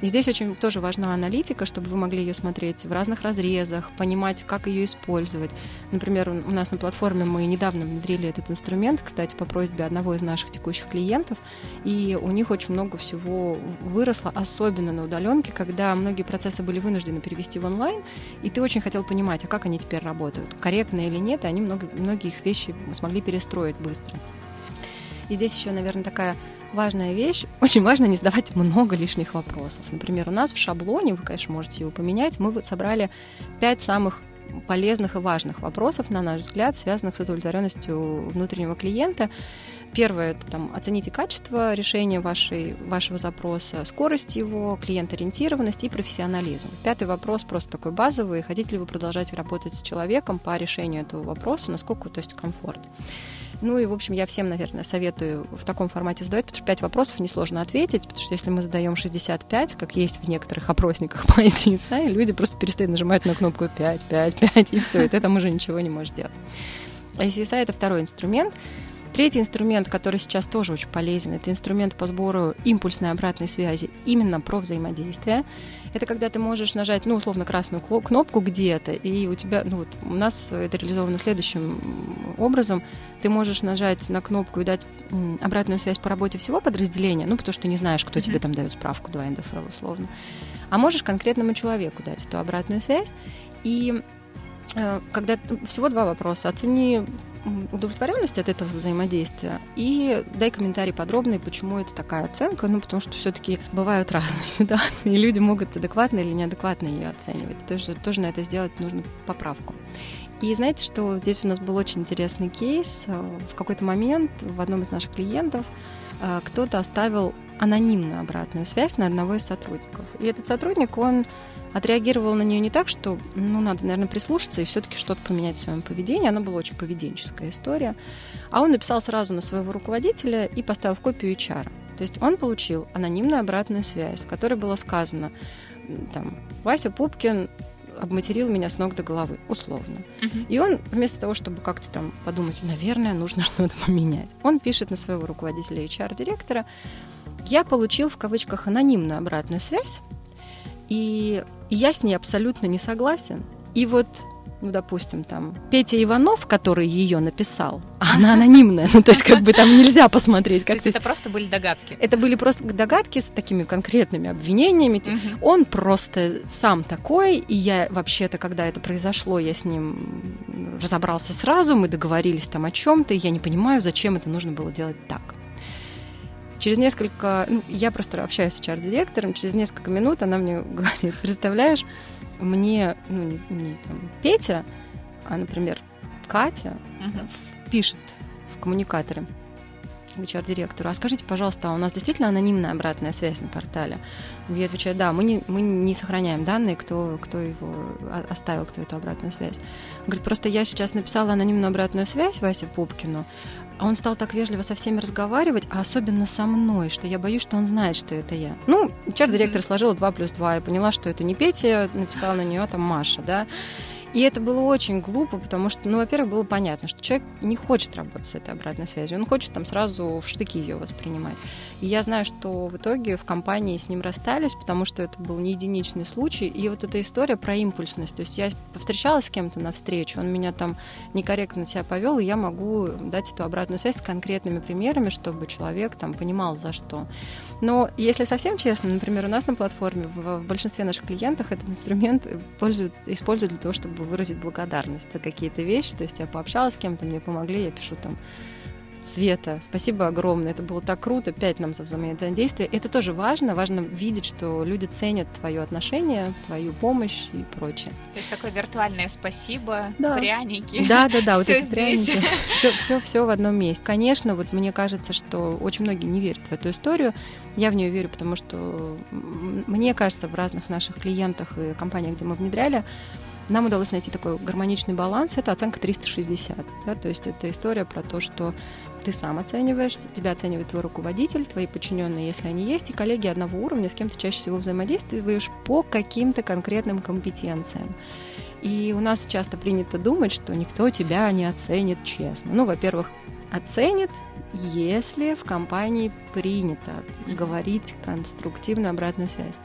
И здесь очень тоже важна аналитика, чтобы вы могли ее смотреть в разных разрезах, понимать, как ее использовать. Например, у нас на платформе мы недавно внедрили этот инструмент, кстати, по просьбе одного из наших текущих клиентов, и у них очень много всего выросло, особенно на удаленке, когда многие процессы были вынуждены перевести в онлайн, и ты очень хотел понимать, а как они теперь работают, корректно или нет, и они много, многие их вещи смогли перестроить быстро. И здесь еще, наверное, такая важная вещь. Очень важно не задавать много лишних вопросов. Например, у нас в шаблоне, вы, конечно, можете его поменять, мы собрали пять самых полезных и важных вопросов, на наш взгляд, связанных с удовлетворенностью внутреннего клиента. Первое – это там, оцените качество решения вашей, вашего запроса, скорость его, клиент-ориентированность и профессионализм. Пятый вопрос просто такой базовый. Хотите ли вы продолжать работать с человеком по решению этого вопроса, насколько то есть комфорт. Ну и, в общем, я всем, наверное, советую в таком формате задавать, потому что 5 вопросов несложно ответить, потому что если мы задаем 65, как есть в некоторых опросниках по ICSI, люди просто перестают нажимать на кнопку 5, 5, 5, и все, и ты там уже ничего не можешь делать. ICSI — это второй инструмент. Третий инструмент, который сейчас тоже очень полезен, это инструмент по сбору импульсной обратной связи именно про взаимодействие. Это когда ты можешь нажать, ну, условно, красную кнопку где-то, и у тебя, ну, вот у нас это реализовано следующим образом. Ты можешь нажать на кнопку и дать обратную связь по работе всего подразделения, ну, потому что ты не знаешь, кто mm-hmm. тебе там дает справку до НДФЛ, условно. А можешь конкретному человеку дать эту обратную связь. И э, когда всего два вопроса. Оцени удовлетворенность от этого взаимодействия и дай комментарий подробный, почему это такая оценка, ну, потому что все-таки бывают разные ситуации, и люди могут адекватно или неадекватно ее оценивать. Тоже, тоже на это сделать нужно поправку. И знаете, что здесь у нас был очень интересный кейс. В какой-то момент в одном из наших клиентов э, кто-то оставил анонимную обратную связь на одного из сотрудников. И этот сотрудник, он отреагировал на нее не так, что, ну, надо, наверное, прислушаться и все-таки что-то поменять в своем поведении. Она была очень поведенческая история. А он написал сразу на своего руководителя и поставил в копию HR. То есть он получил анонимную обратную связь, в которой было сказано, там, Вася Пупкин обматерил меня с ног до головы, условно. Uh-huh. И он, вместо того, чтобы как-то там подумать, наверное, нужно что-то поменять, он пишет на своего руководителя HR-директора, я получил в кавычках анонимную обратную связь, и я с ней абсолютно не согласен. И вот ну, допустим, там, Петя Иванов, который ее написал, она анонимная, ну, то есть, как бы там нельзя посмотреть. Как то есть, это просто были догадки? Это были просто догадки с такими конкретными обвинениями. Угу. Он просто сам такой, и я вообще-то, когда это произошло, я с ним разобрался сразу, мы договорились там о чем-то, и я не понимаю, зачем это нужно было делать так. Через несколько, ну, я просто общаюсь с HR-директором, через несколько минут она мне говорит, представляешь, мне, ну, не, не там, Петя, а, например, Катя uh-huh. пишет в коммуникаторе, HR-директору, а скажите, пожалуйста, а у нас действительно анонимная обратная связь на портале? Я отвечаю, да, мы не, мы не сохраняем данные, кто, кто его оставил, кто эту обратную связь. Он говорит, просто я сейчас написала анонимную обратную связь Васе Пупкину, а он стал так вежливо со всеми разговаривать, а особенно со мной, что я боюсь, что он знает, что это я. Ну, HR-директор сложила 2 плюс 2 и поняла, что это не Петя, написала на нее там Маша, да. И это было очень глупо, потому что, ну, во-первых, было понятно, что человек не хочет работать с этой обратной связью, он хочет там сразу в штыки ее воспринимать. И я знаю, что в итоге в компании с ним расстались, потому что это был не единичный случай. И вот эта история про импульсность. То есть я повстречалась с кем-то на встречу, он меня там некорректно себя повел, и я могу дать эту обратную связь с конкретными примерами, чтобы человек там понимал, за что. Но если совсем честно, например, у нас на платформе в, большинстве наших клиентов этот инструмент пользуют, используют для того, чтобы чтобы выразить благодарность за какие-то вещи. То есть я пообщалась с кем-то, мне помогли, я пишу там Света, спасибо огромное, это было так круто, пять нам за взаимодействие. Это тоже важно, важно видеть, что люди ценят твое отношение, твою помощь и прочее. То есть такое виртуальное спасибо, да. пряники. Да, да, да, вот эти пряники. Все, все, все в одном месте. Конечно, вот мне кажется, что очень многие не верят в эту историю. Я в нее верю, потому что мне кажется, в разных наших клиентах и компаниях, где мы внедряли, нам удалось найти такой гармоничный баланс. Это оценка 360. Да? То есть это история про то, что ты сам оцениваешь, тебя оценивает твой руководитель, твои подчиненные, если они есть, и коллеги одного уровня, с кем ты чаще всего взаимодействуешь по каким-то конкретным компетенциям. И у нас часто принято думать, что никто тебя не оценит честно. Ну, во-первых, оценит, если в компании принято говорить конструктивную обратную связь.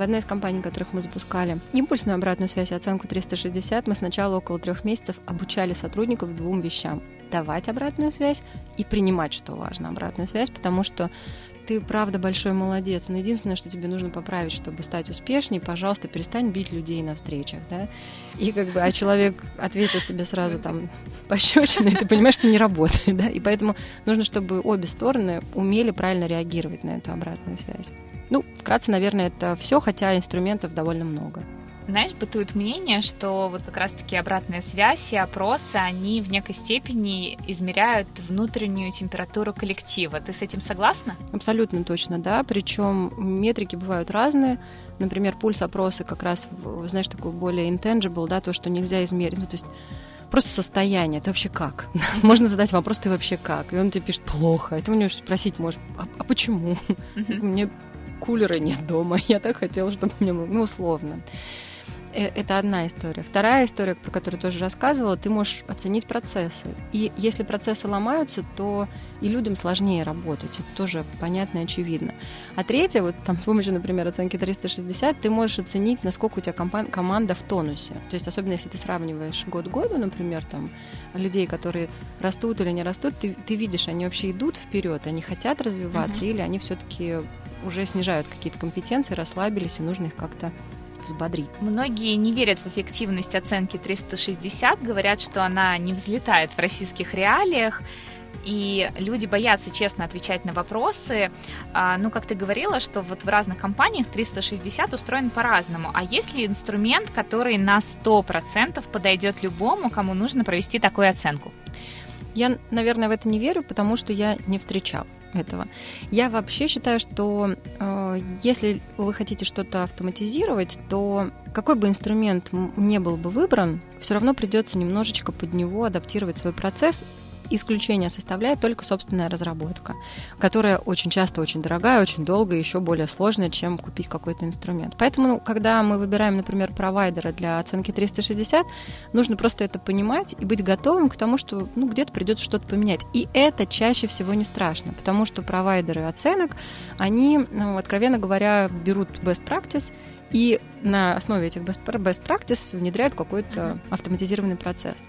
В одной из компаний, которых мы запускали импульсную обратную связь и оценку 360, мы сначала около трех месяцев обучали сотрудников двум вещам. Давать обратную связь и принимать, что важно, обратную связь, потому что ты правда большой молодец, но единственное, что тебе нужно поправить, чтобы стать успешнее, пожалуйста, перестань бить людей на встречах, да, и как бы, а человек ответил тебе сразу там пощечиной, ты понимаешь, что не работает, да, и поэтому нужно, чтобы обе стороны умели правильно реагировать на эту обратную связь. Ну, вкратце, наверное, это все, хотя инструментов довольно много. Знаешь, бытует мнение, что вот как раз-таки обратная связь и опросы, они в некой степени измеряют внутреннюю температуру коллектива. Ты с этим согласна? Абсолютно точно, да. Причем метрики бывают разные. Например, пульс опроса как раз, знаешь, такой более intangible, да, то, что нельзя измерить. Ну, то есть просто состояние. Ты вообще как? Можно задать вопрос, ты вообще как? И он тебе пишет плохо. И ты у него спросить можешь, а, а почему? Мне кулера нет дома. Я так хотела, чтобы у меня было, ну, условно. Э, это одна история. Вторая история, про которую тоже рассказывала, ты можешь оценить процессы. И если процессы ломаются, то и людям сложнее работать. Это тоже понятно и очевидно. А третья, вот там с помощью, например, оценки 360, ты можешь оценить, насколько у тебя команда в тонусе. То есть особенно если ты сравниваешь год к году, например, там людей, которые растут или не растут, ты, ты видишь, они вообще идут вперед, они хотят развиваться, uh-huh. или они все-таки уже снижают какие-то компетенции, расслабились, и нужно их как-то взбодрить. Многие не верят в эффективность оценки 360, говорят, что она не взлетает в российских реалиях. И люди боятся честно отвечать на вопросы. А, ну, как ты говорила, что вот в разных компаниях 360 устроен по-разному. А есть ли инструмент, который на 100% подойдет любому, кому нужно провести такую оценку? Я, наверное, в это не верю, потому что я не встречала этого. Я вообще считаю, что э, если вы хотите что-то автоматизировать, то какой бы инструмент не был бы выбран, все равно придется немножечко под него адаптировать свой процесс исключение составляет только собственная разработка, которая очень часто очень дорогая, очень долго и еще более сложная, чем купить какой-то инструмент. Поэтому, ну, когда мы выбираем, например, провайдера для оценки 360, нужно просто это понимать и быть готовым к тому, что ну, где-то придется что-то поменять. И это чаще всего не страшно, потому что провайдеры оценок, они, ну, откровенно говоря, берут best practice и на основе этих best practice внедряют какой-то автоматизированный процесс.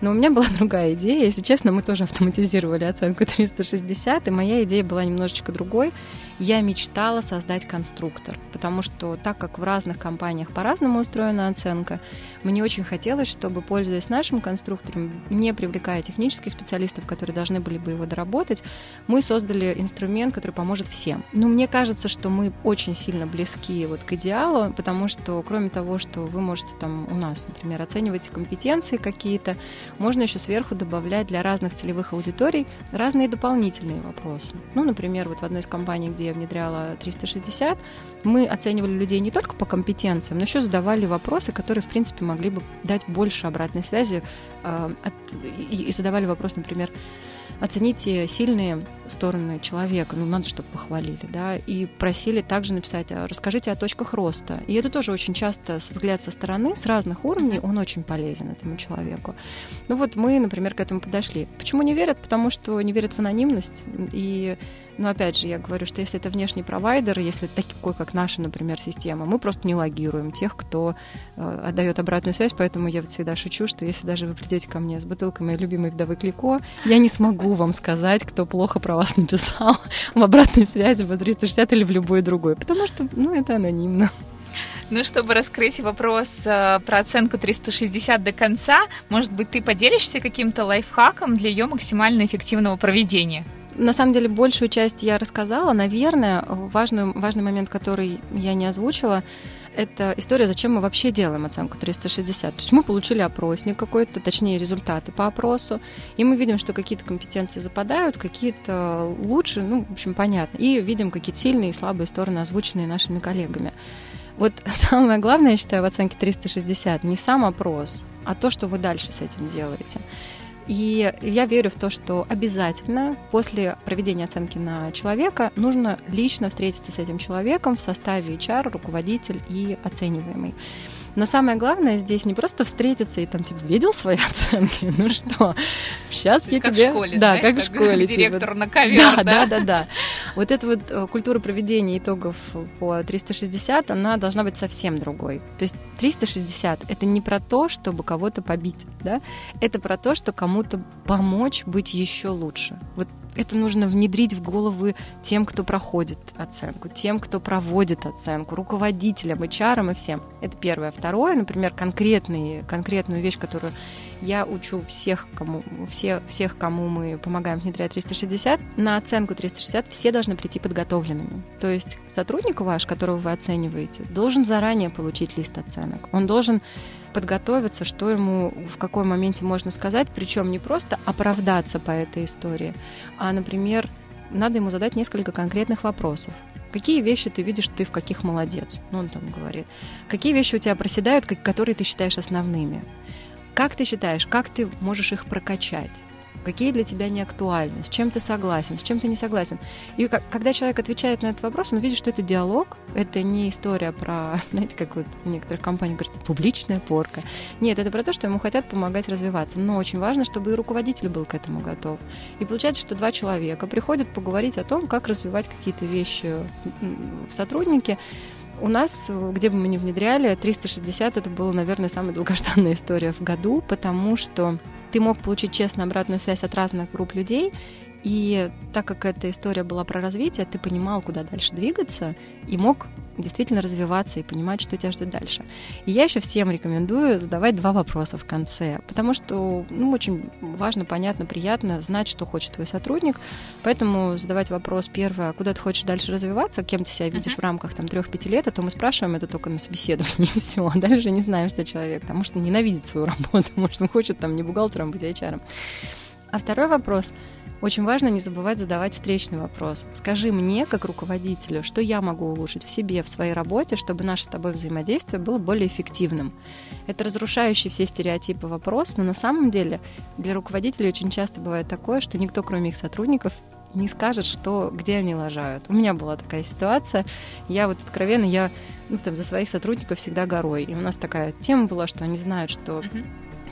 Но у меня была другая идея. Если честно, мы тоже автоматизировали оценку 360, и моя идея была немножечко другой. Я мечтала создать конструктор, потому что так как в разных компаниях по-разному устроена оценка, мне очень хотелось, чтобы, пользуясь нашим конструктором, не привлекая технических специалистов, которые должны были бы его доработать, мы создали инструмент, который поможет всем. Но мне кажется, что мы очень сильно близки вот к идеалу, потому что кроме того, что вы можете там у нас, например, оценивать компетенции какие-то, можно еще сверху добавлять для разных целевых аудиторий разные дополнительные вопросы. Ну, например, вот в одной из компаний, где я внедряла 360, мы оценивали людей не только по компетенциям, но еще задавали вопросы, которые, в принципе, могли бы дать больше обратной связи э, от, и, и задавали вопрос, например, оцените сильные стороны человека, ну, надо, чтобы похвалили, да, и просили также написать, а расскажите о точках роста. И это тоже очень часто взгляд со стороны, с разных уровней, он очень полезен этому человеку. Ну вот мы, например, к этому подошли. Почему не верят? Потому что не верят в анонимность, и но опять же, я говорю, что если это внешний провайдер, если такой, как наша, например, система, мы просто не логируем тех, кто э, отдает обратную связь, поэтому я вот всегда шучу, что если даже вы придете ко мне с бутылкой моей любимой вдовы Клико, я не смогу вам сказать, кто плохо про вас написал в обратной связи по 360 или в любой другой, потому что, ну, это анонимно. Ну, чтобы раскрыть вопрос э, про оценку 360 до конца, может быть, ты поделишься каким-то лайфхаком для ее максимально эффективного проведения? На самом деле, большую часть я рассказала. Наверное, важный, важный момент, который я не озвучила, это история, зачем мы вообще делаем оценку 360. То есть мы получили опросник какой-то, точнее результаты по опросу, и мы видим, что какие-то компетенции западают, какие-то лучше, ну, в общем, понятно. И видим какие-то сильные и слабые стороны, озвученные нашими коллегами. Вот самое главное, я считаю, в оценке 360 не сам опрос, а то, что вы дальше с этим делаете. И я верю в то, что обязательно после проведения оценки на человека нужно лично встретиться с этим человеком в составе HR, руководитель и оцениваемый. Но самое главное здесь не просто встретиться и там типа видел свои оценки, ну что, сейчас я как тебе, в школе, да, знаешь, как в школе, директор типа, на ковер, да, да, да, да. Вот эта вот э, культура проведения итогов по 360, она должна быть совсем другой. То есть 360 это не про то, чтобы кого-то побить, да, это про то, что кому-то помочь быть еще лучше. Вот это нужно внедрить в головы тем, кто проходит оценку, тем, кто проводит оценку, руководителям, HR и всем. Это первое. Второе, например, конкретный, конкретную вещь, которую я учу всех, кому, все, всех, кому мы помогаем внедрять 360, на оценку 360 все должны прийти подготовленными. То есть сотрудник ваш, которого вы оцениваете, должен заранее получить лист оценок. Он должен подготовиться, что ему в какой моменте можно сказать, причем не просто оправдаться по этой истории, а, например, надо ему задать несколько конкретных вопросов. Какие вещи ты видишь, ты в каких молодец? Ну, он там говорит. Какие вещи у тебя проседают, которые ты считаешь основными? Как ты считаешь, как ты можешь их прокачать? Какие для тебя не актуальны, с чем ты согласен, с чем ты не согласен. И когда человек отвечает на этот вопрос, он видит, что это диалог, это не история про, знаете, как вот в некоторых компаниях говорят, публичная порка. Нет, это про то, что ему хотят помогать развиваться. Но очень важно, чтобы и руководитель был к этому готов. И получается, что два человека приходят поговорить о том, как развивать какие-то вещи в сотруднике, у нас, где бы мы ни внедряли, 360 это была, наверное, самая долгожданная история в году, потому что ты мог получить честную обратную связь от разных групп людей, и так как эта история была про развитие, ты понимал, куда дальше двигаться, и мог действительно развиваться и понимать, что тебя ждет дальше. И я еще всем рекомендую задавать два вопроса в конце, потому что ну, очень важно, понятно, приятно знать, что хочет твой сотрудник. Поэтому задавать вопрос первый, а куда ты хочешь дальше развиваться, кем ты себя видишь uh-huh. в рамках там трех-пяти лет, а то мы спрашиваем это только на собеседовании, все. А дальше не знаем, что человек, там, может, он ненавидит свою работу, может, он хочет там не бухгалтером быть, а HR. А второй вопрос – очень важно не забывать задавать встречный вопрос. Скажи мне, как руководителю, что я могу улучшить в себе, в своей работе, чтобы наше с тобой взаимодействие было более эффективным. Это разрушающий все стереотипы вопрос, но на самом деле для руководителей очень часто бывает такое, что никто, кроме их сотрудников, не скажет, что, где они лажают. У меня была такая ситуация. Я вот откровенно, я ну, там, за своих сотрудников всегда горой. И у нас такая тема была, что они знают, что uh-huh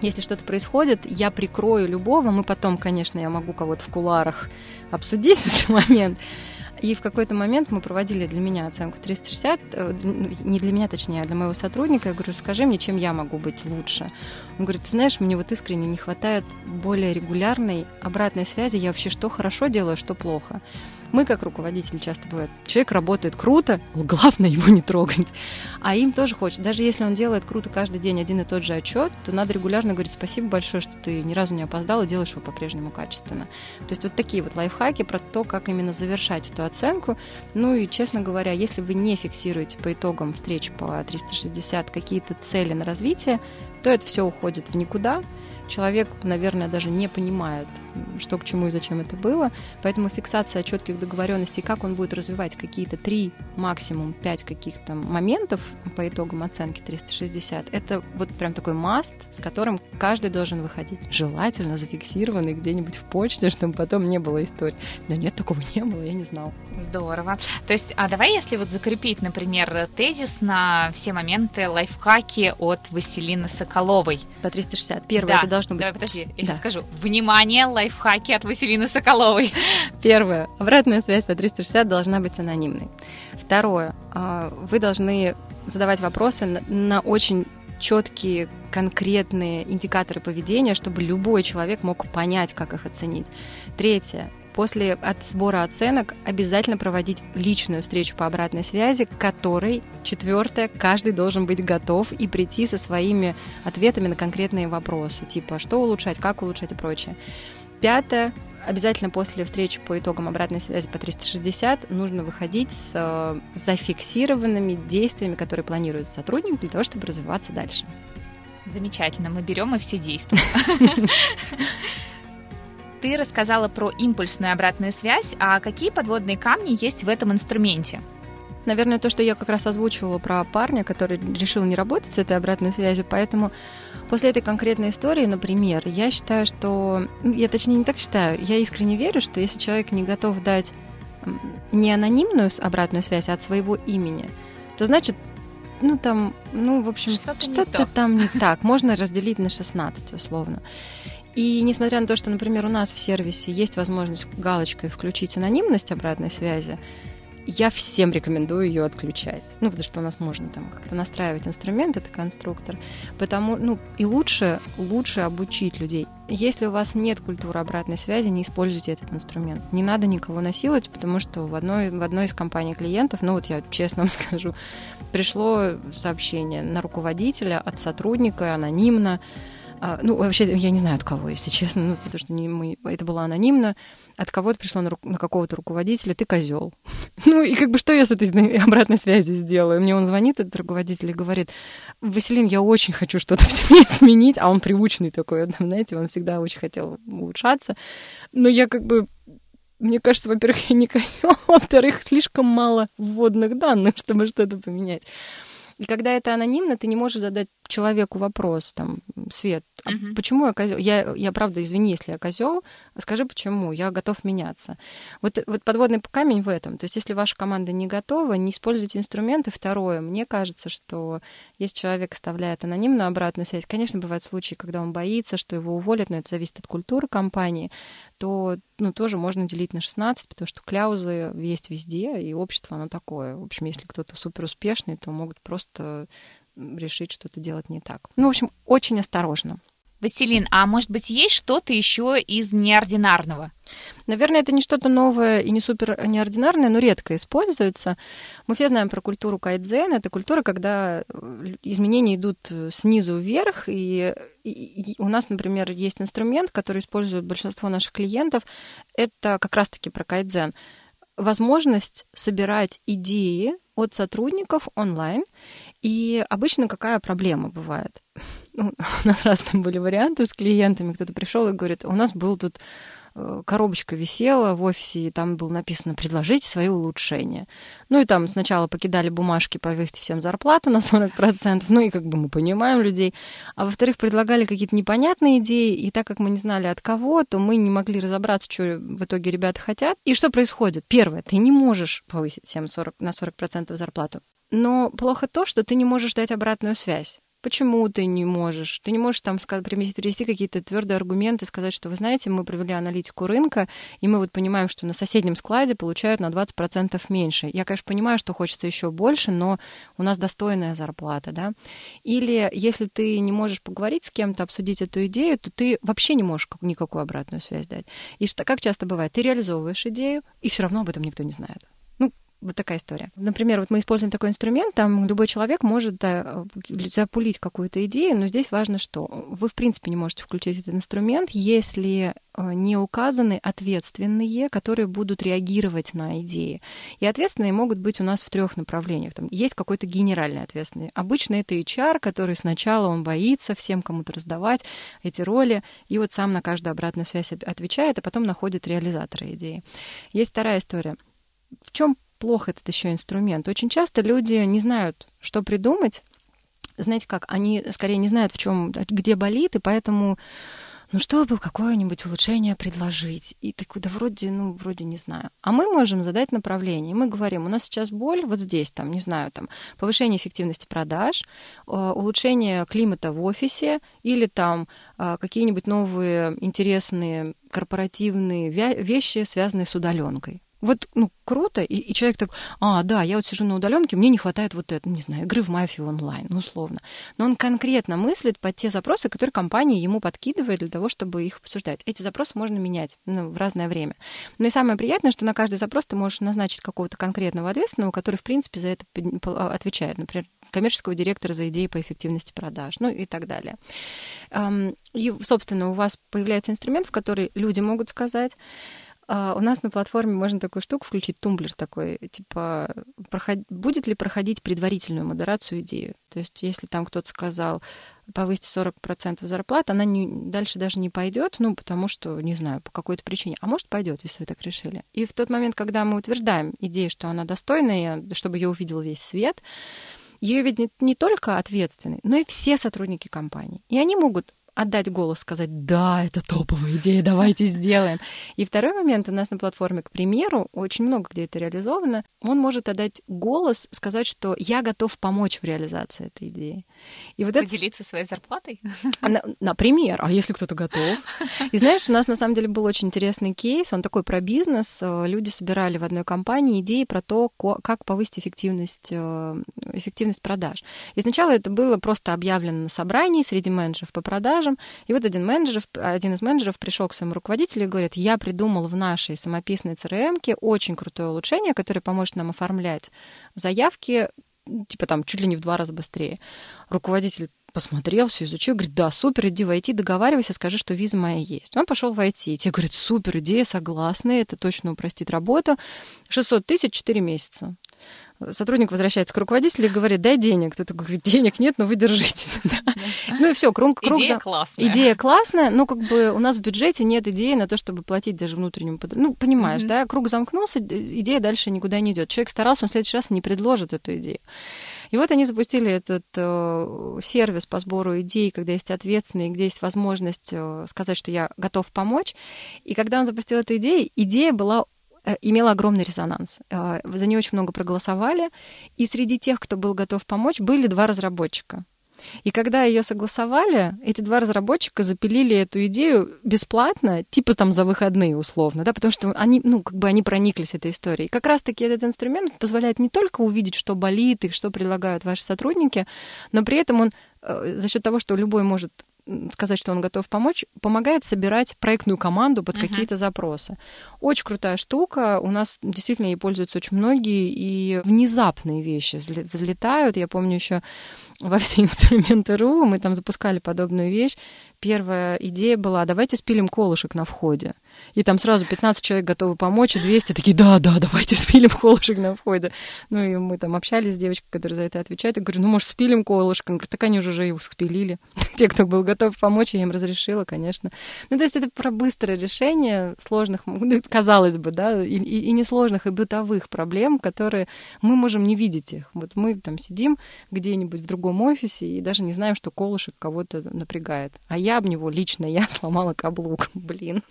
если что-то происходит, я прикрою любого. Мы потом, конечно, я могу кого-то в куларах обсудить этот момент. И в какой-то момент мы проводили для меня оценку 360, э, не для меня, точнее, а для моего сотрудника. Я говорю, скажи мне, чем я могу быть лучше. Он говорит, ты знаешь, мне вот искренне не хватает более регулярной обратной связи. Я вообще что хорошо делаю, что плохо. Мы, как руководители, часто бывает, человек работает круто, главное его не трогать. А им тоже хочется. Даже если он делает круто каждый день один и тот же отчет, то надо регулярно говорить спасибо большое, что ты ни разу не опоздал и делаешь его по-прежнему качественно. То есть вот такие вот лайфхаки про то, как именно завершать эту оценку. Ну и, честно говоря, если вы не фиксируете по итогам встреч по 360 какие-то цели на развитие, то это все уходит в никуда, человек, наверное, даже не понимает, что к чему и зачем это было. Поэтому фиксация четких договоренностей, как он будет развивать какие-то три, максимум пять каких-то моментов по итогам оценки 360, это вот прям такой маст, с которым каждый должен выходить. Желательно зафиксированный где-нибудь в почте, чтобы потом не было истории. Да нет, такого не было, я не знал. Здорово. То есть, а давай, если вот закрепить, например, тезис на все моменты лайфхаки от Василины Соколовой. По 360. Первое, да. это должно быть... Давай, подожди, я да. скажу. Внимание, лайфхаки от Василины Соколовой. Первое. Обратная связь по 360 должна быть анонимной. Второе. А, вы должны задавать вопросы на очень четкие, конкретные индикаторы поведения, чтобы любой человек мог понять, как их оценить. Третье после от сбора оценок обязательно проводить личную встречу по обратной связи, к которой, четвертое, каждый должен быть готов и прийти со своими ответами на конкретные вопросы, типа что улучшать, как улучшать и прочее. Пятое, обязательно после встречи по итогам обратной связи по 360 нужно выходить с э, зафиксированными действиями, которые планирует сотрудник для того, чтобы развиваться дальше. Замечательно, мы берем и все действия. Ты рассказала про импульсную обратную связь, а какие подводные камни есть в этом инструменте? Наверное, то, что я как раз озвучивала про парня, который решил не работать с этой обратной связью, поэтому после этой конкретной истории, например, я считаю, что... Ну, я точнее не так считаю, я искренне верю, что если человек не готов дать не анонимную обратную связь, а от своего имени, то значит, ну там, ну, в общем, что-то, что-то там не так. Можно разделить на 16, условно. И несмотря на то, что, например, у нас в сервисе есть возможность галочкой включить анонимность обратной связи, я всем рекомендую ее отключать. Ну, потому что у нас можно там как-то настраивать инструмент, это конструктор. Потому, ну, и лучше, лучше обучить людей. Если у вас нет культуры обратной связи, не используйте этот инструмент. Не надо никого насиловать, потому что в одной, в одной из компаний клиентов, ну вот я честно вам скажу, пришло сообщение на руководителя от сотрудника анонимно, а, ну, вообще, я не знаю от кого, если честно, ну, потому что не мы, это было анонимно. От кого-то пришло на, на какого-то руководителя, ты козел. ну, и как бы что я с этой обратной связью сделаю? Мне он звонит, этот руководитель, и говорит, Василин, я очень хочу что-то в себе изменить, а он привычный такой, знаете, он всегда очень хотел улучшаться. Но я как бы мне кажется, во-первых, я не козел, а во-вторых, слишком мало вводных данных, чтобы что-то поменять. И когда это анонимно, ты не можешь задать человеку вопрос, там, Свет, а угу. почему я козел? Я, я правда, извини, если я козел, скажи почему, я готов меняться. Вот, вот подводный камень в этом. То есть, если ваша команда не готова, не используйте инструменты. Второе, мне кажется, что если человек оставляет анонимную обратную связь, конечно, бывают случаи, когда он боится, что его уволят, но это зависит от культуры компании, то ну, тоже можно делить на 16, потому что кляузы есть везде, и общество оно такое. В общем, если кто-то супер успешный, то могут просто решить что-то делать не так. Ну, в общем, очень осторожно. Василин, а может быть есть что-то еще из неординарного? Наверное, это не что-то новое и не супер неординарное, но редко используется. Мы все знаем про культуру кайдзен. Это культура, когда э, изменения идут снизу вверх. И, и, у нас, например, есть инструмент, который использует большинство наших клиентов. Это как раз-таки про кайдзен. Возможность собирать идеи от сотрудников онлайн. И обычно какая проблема бывает? Ну, у нас разные были варианты с клиентами. Кто-то пришел и говорит, у нас был тут э, коробочка висела в офисе, и там было написано «предложите свои улучшения». Ну и там сначала покидали бумажки повысить всем зарплату на 40%, ну и как бы мы понимаем людей. А во-вторых, предлагали какие-то непонятные идеи, и так как мы не знали от кого, то мы не могли разобраться, что в итоге ребята хотят. И что происходит? Первое, ты не можешь повысить всем 40, на 40% зарплату. Но плохо то, что ты не можешь дать обратную связь. Почему ты не можешь. Ты не можешь там привести какие-то твердые аргументы, сказать, что, вы знаете, мы провели аналитику рынка, и мы вот понимаем, что на соседнем складе получают на 20% меньше. Я, конечно, понимаю, что хочется еще больше, но у нас достойная зарплата, да. Или если ты не можешь поговорить с кем-то, обсудить эту идею, то ты вообще не можешь никакую обратную связь дать. И что, как часто бывает, ты реализовываешь идею, и все равно об этом никто не знает. Вот такая история. Например, вот мы используем такой инструмент, там любой человек может да, запулить какую-то идею, но здесь важно что? Вы, в принципе, не можете включить этот инструмент, если э, не указаны ответственные, которые будут реагировать на идеи. И ответственные могут быть у нас в трех направлениях. Там есть какой-то генеральный ответственный. Обычно это HR, который сначала он боится всем кому-то раздавать эти роли, и вот сам на каждую обратную связь отвечает, а потом находит реализатора идеи. Есть вторая история. В чем плохо этот еще инструмент. Очень часто люди не знают, что придумать. Знаете как, они скорее не знают, в чем, где болит, и поэтому ну что бы какое-нибудь улучшение предложить? И ты да вроде, ну, вроде не знаю. А мы можем задать направление. Мы говорим, у нас сейчас боль вот здесь, там, не знаю, там, повышение эффективности продаж, э, улучшение климата в офисе или там э, какие-нибудь новые интересные корпоративные вещи, связанные с удаленкой. Вот, ну, круто, и, и человек так, а, да, я вот сижу на удаленке, мне не хватает вот этого, не знаю, игры в мафию онлайн, ну, условно. Но он конкретно мыслит под те запросы, которые компания ему подкидывает для того, чтобы их обсуждать. Эти запросы можно менять ну, в разное время. Но и самое приятное, что на каждый запрос ты можешь назначить какого-то конкретного ответственного, который, в принципе, за это а, отвечает. Например, коммерческого директора за идеи по эффективности продаж, ну и так далее. И, собственно, у вас появляется инструмент, в который люди могут сказать, а, у нас на платформе можно такую штуку включить, тумблер такой, типа, проход... будет ли проходить предварительную модерацию идею? То есть, если там кто-то сказал, повысить 40% зарплат, она не, дальше даже не пойдет, ну, потому что, не знаю, по какой-то причине. А может, пойдет, если вы так решили. И в тот момент, когда мы утверждаем идею, что она достойная, чтобы ее увидел весь свет, ее видят не только ответственный, но и все сотрудники компании. И они могут отдать голос, сказать, да, это топовая идея, давайте сделаем. И второй момент у нас на платформе, к примеру, очень много где это реализовано, он может отдать голос, сказать, что я готов помочь в реализации этой идеи. И вот Поделиться это... своей зарплатой? Например, а если кто-то готов? И знаешь, у нас на самом деле был очень интересный кейс, он такой про бизнес. Люди собирали в одной компании идеи про то, как повысить эффективность, э, эффективность продаж. И сначала это было просто объявлено на собрании среди менеджеров по продажам, продажам. И вот один, менеджер, один из менеджеров пришел к своему руководителю и говорит, я придумал в нашей самописной CRM очень крутое улучшение, которое поможет нам оформлять заявки типа там чуть ли не в два раза быстрее. Руководитель посмотрел, все изучил, говорит, да, супер, иди в IT, договаривайся, скажи, что виза моя есть. Он пошел в IT, те говорят, супер, идея, согласны, это точно упростит работу. 600 тысяч, 4 месяца сотрудник возвращается к руководителю и говорит, дай денег. Кто-то говорит, денег нет, но вы держитесь. Ну и все, круг, круг Идея классная. Идея классная, но как бы у нас в бюджете нет идеи на то, чтобы платить даже внутреннему Ну, понимаешь, да, круг замкнулся, идея дальше никуда не идет. Человек старался, он в следующий раз не предложит эту идею. И вот они запустили этот э, сервис по сбору идей, когда есть ответственный, где есть возможность э, сказать, что я готов помочь. И когда он запустил эту идею, идея была имела огромный резонанс. Э, за нее очень много проголосовали, и среди тех, кто был готов помочь, были два разработчика. И когда ее согласовали, эти два разработчика запилили эту идею бесплатно, типа там за выходные условно, да, потому что они, ну, как бы они прониклись этой историей. И как раз-таки этот инструмент позволяет не только увидеть, что болит и что предлагают ваши сотрудники, но при этом он э, за счет того, что любой может сказать, что он готов помочь, помогает собирать проектную команду под uh-huh. какие-то запросы. Очень крутая штука. У нас действительно ей пользуются очень многие, и внезапные вещи взлетают. Я помню еще во все инструменты РУ мы там запускали подобную вещь. Первая идея была, давайте спилим колышек на входе и там сразу 15 человек готовы помочь, и 200 такие, да, да, давайте спилим колышек на входе. Ну, и мы там общались с девочкой, которая за это отвечает, и говорю, ну, может, спилим колышек? Он говорит, так они уже его спилили. Те, кто был готов помочь, я им разрешила, конечно. Ну, то есть это про быстрое решение сложных, ну, казалось бы, да, и, и, и несложных, и бытовых проблем, которые мы можем не видеть их. Вот мы там сидим где-нибудь в другом офисе и даже не знаем, что колышек кого-то напрягает. А я об него лично, я сломала каблук, блин.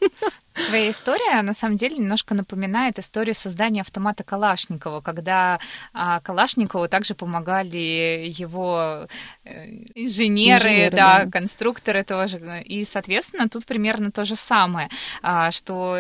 Твоя история, на самом деле, немножко напоминает историю создания автомата Калашникова, когда а, Калашникову также помогали его э, инженеры, инженеры да, да, конструкторы тоже. И, соответственно, тут примерно то же самое, а, что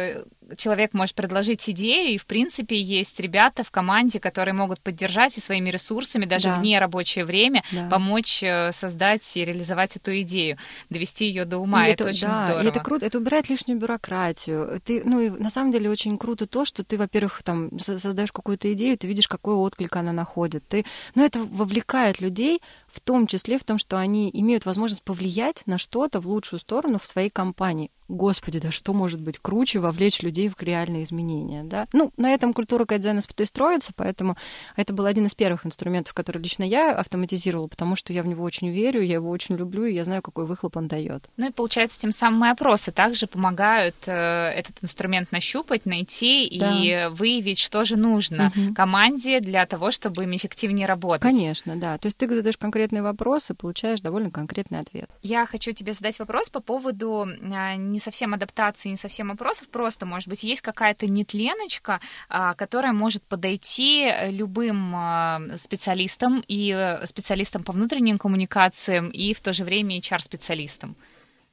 человек может предложить идею, и, в принципе, есть ребята в команде, которые могут поддержать и своими ресурсами, даже да. вне рабочее время, да. помочь э, создать и реализовать эту идею, довести ее до ума. И это, это очень да, здорово. И это круто, это убирает лишнюю бюрократию. Ты, ну, и на самом деле очень круто то, что ты, во-первых, там создаешь какую-то идею, ты видишь, какой отклик она находит. Ты, ну, это вовлекает людей, в том числе в том, что они имеют возможность повлиять на что-то в лучшую сторону в своей компании господи, да что может быть круче вовлечь людей в реальные изменения, да? Ну, на этом культура кайдзена и строится, поэтому это был один из первых инструментов, который лично я автоматизировала, потому что я в него очень верю, я его очень люблю, и я знаю, какой выхлоп он дает. Ну и получается, тем самым мои опросы также помогают э, этот инструмент нащупать, найти да. и выявить, что же нужно угу. команде для того, чтобы им эффективнее работать. Конечно, да. То есть ты задаешь конкретные вопросы, получаешь довольно конкретный ответ. Я хочу тебе задать вопрос по поводу а, не совсем адаптации, не совсем опросов, просто, может быть, есть какая-то нетленочка, а, которая может подойти любым а, специалистам и э, специалистам по внутренним коммуникациям, и в то же время HR-специалистам.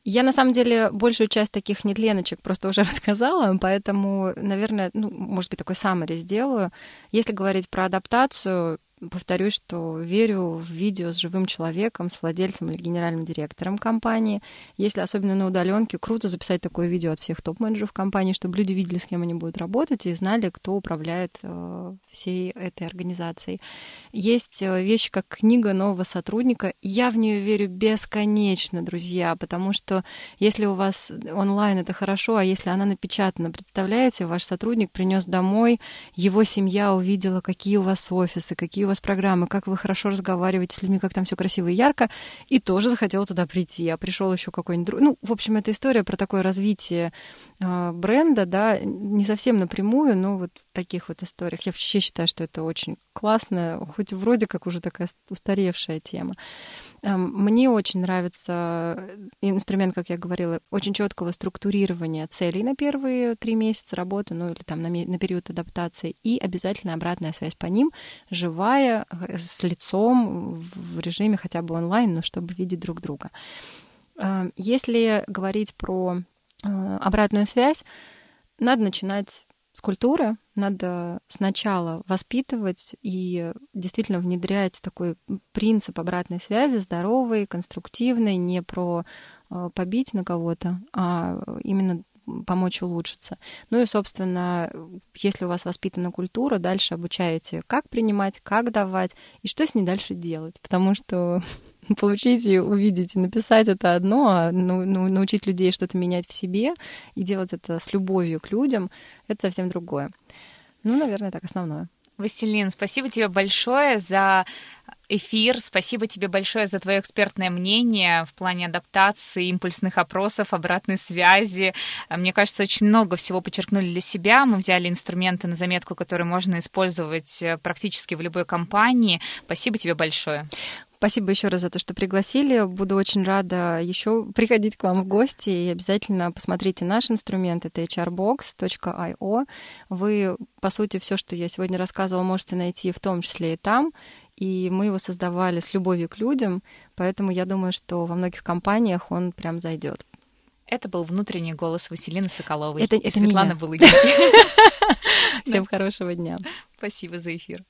Я, на самом деле, большую часть таких нетленочек просто уже рассказала, поэтому, наверное, ну, может быть, такой саммари сделаю. Если говорить про адаптацию, повторюсь, что верю в видео с живым человеком, с владельцем или генеральным директором компании. Если особенно на удаленке, круто записать такое видео от всех топ-менеджеров компании, чтобы люди видели, с кем они будут работать, и знали, кто управляет э, всей этой организацией. Есть э, вещи, как книга нового сотрудника. Я в нее верю бесконечно, друзья, потому что если у вас онлайн это хорошо, а если она напечатана, представляете, ваш сотрудник принес домой, его семья увидела, какие у вас офисы, какие у вас программы, как вы хорошо разговариваете с людьми, как там все красиво и ярко, и тоже захотела туда прийти. А пришел еще какой-нибудь друг. Ну, в общем, это история про такое развитие э, бренда, да, не совсем напрямую, но вот в таких вот историях. Я вообще считаю, что это очень классная, хоть вроде как уже такая устаревшая тема. Эм, мне очень нравится инструмент, как я говорила, очень четкого структурирования целей на первые три месяца работы, ну или там на, на период адаптации, и обязательно обратная связь по ним, живая, э, с лицом, в режиме хотя бы онлайн, но чтобы видеть друг друга. Эм, если говорить про э, обратную связь, надо начинать с культуры, надо сначала воспитывать и действительно внедрять такой принцип обратной связи, здоровый, конструктивный, не про э, побить на кого-то, а именно помочь улучшиться. Ну и, собственно, если у вас воспитана культура, дальше обучаете, как принимать, как давать и что с ней дальше делать. Потому что получить и увидеть и написать это одно, а ну, ну, научить людей что-то менять в себе и делать это с любовью к людям, это совсем другое. Ну, наверное, так основное. Василин, спасибо тебе большое за эфир. Спасибо тебе большое за твое экспертное мнение в плане адаптации, импульсных опросов, обратной связи. Мне кажется, очень много всего подчеркнули для себя. Мы взяли инструменты на заметку, которые можно использовать э, практически в любой компании. Спасибо тебе большое. Спасибо еще раз за то, что пригласили. Буду очень рада еще приходить к вам в гости и обязательно посмотрите наш инструмент. Это hrbox.io. Вы, по сути, все, что я сегодня рассказывала, можете найти в том числе и там. И мы его создавали с любовью к людям, поэтому я думаю, что во многих компаниях он прям зайдет. Это был внутренний голос Василины Соколовой. Это, это Светлана Булыгина. Всем хорошего дня. Спасибо за эфир.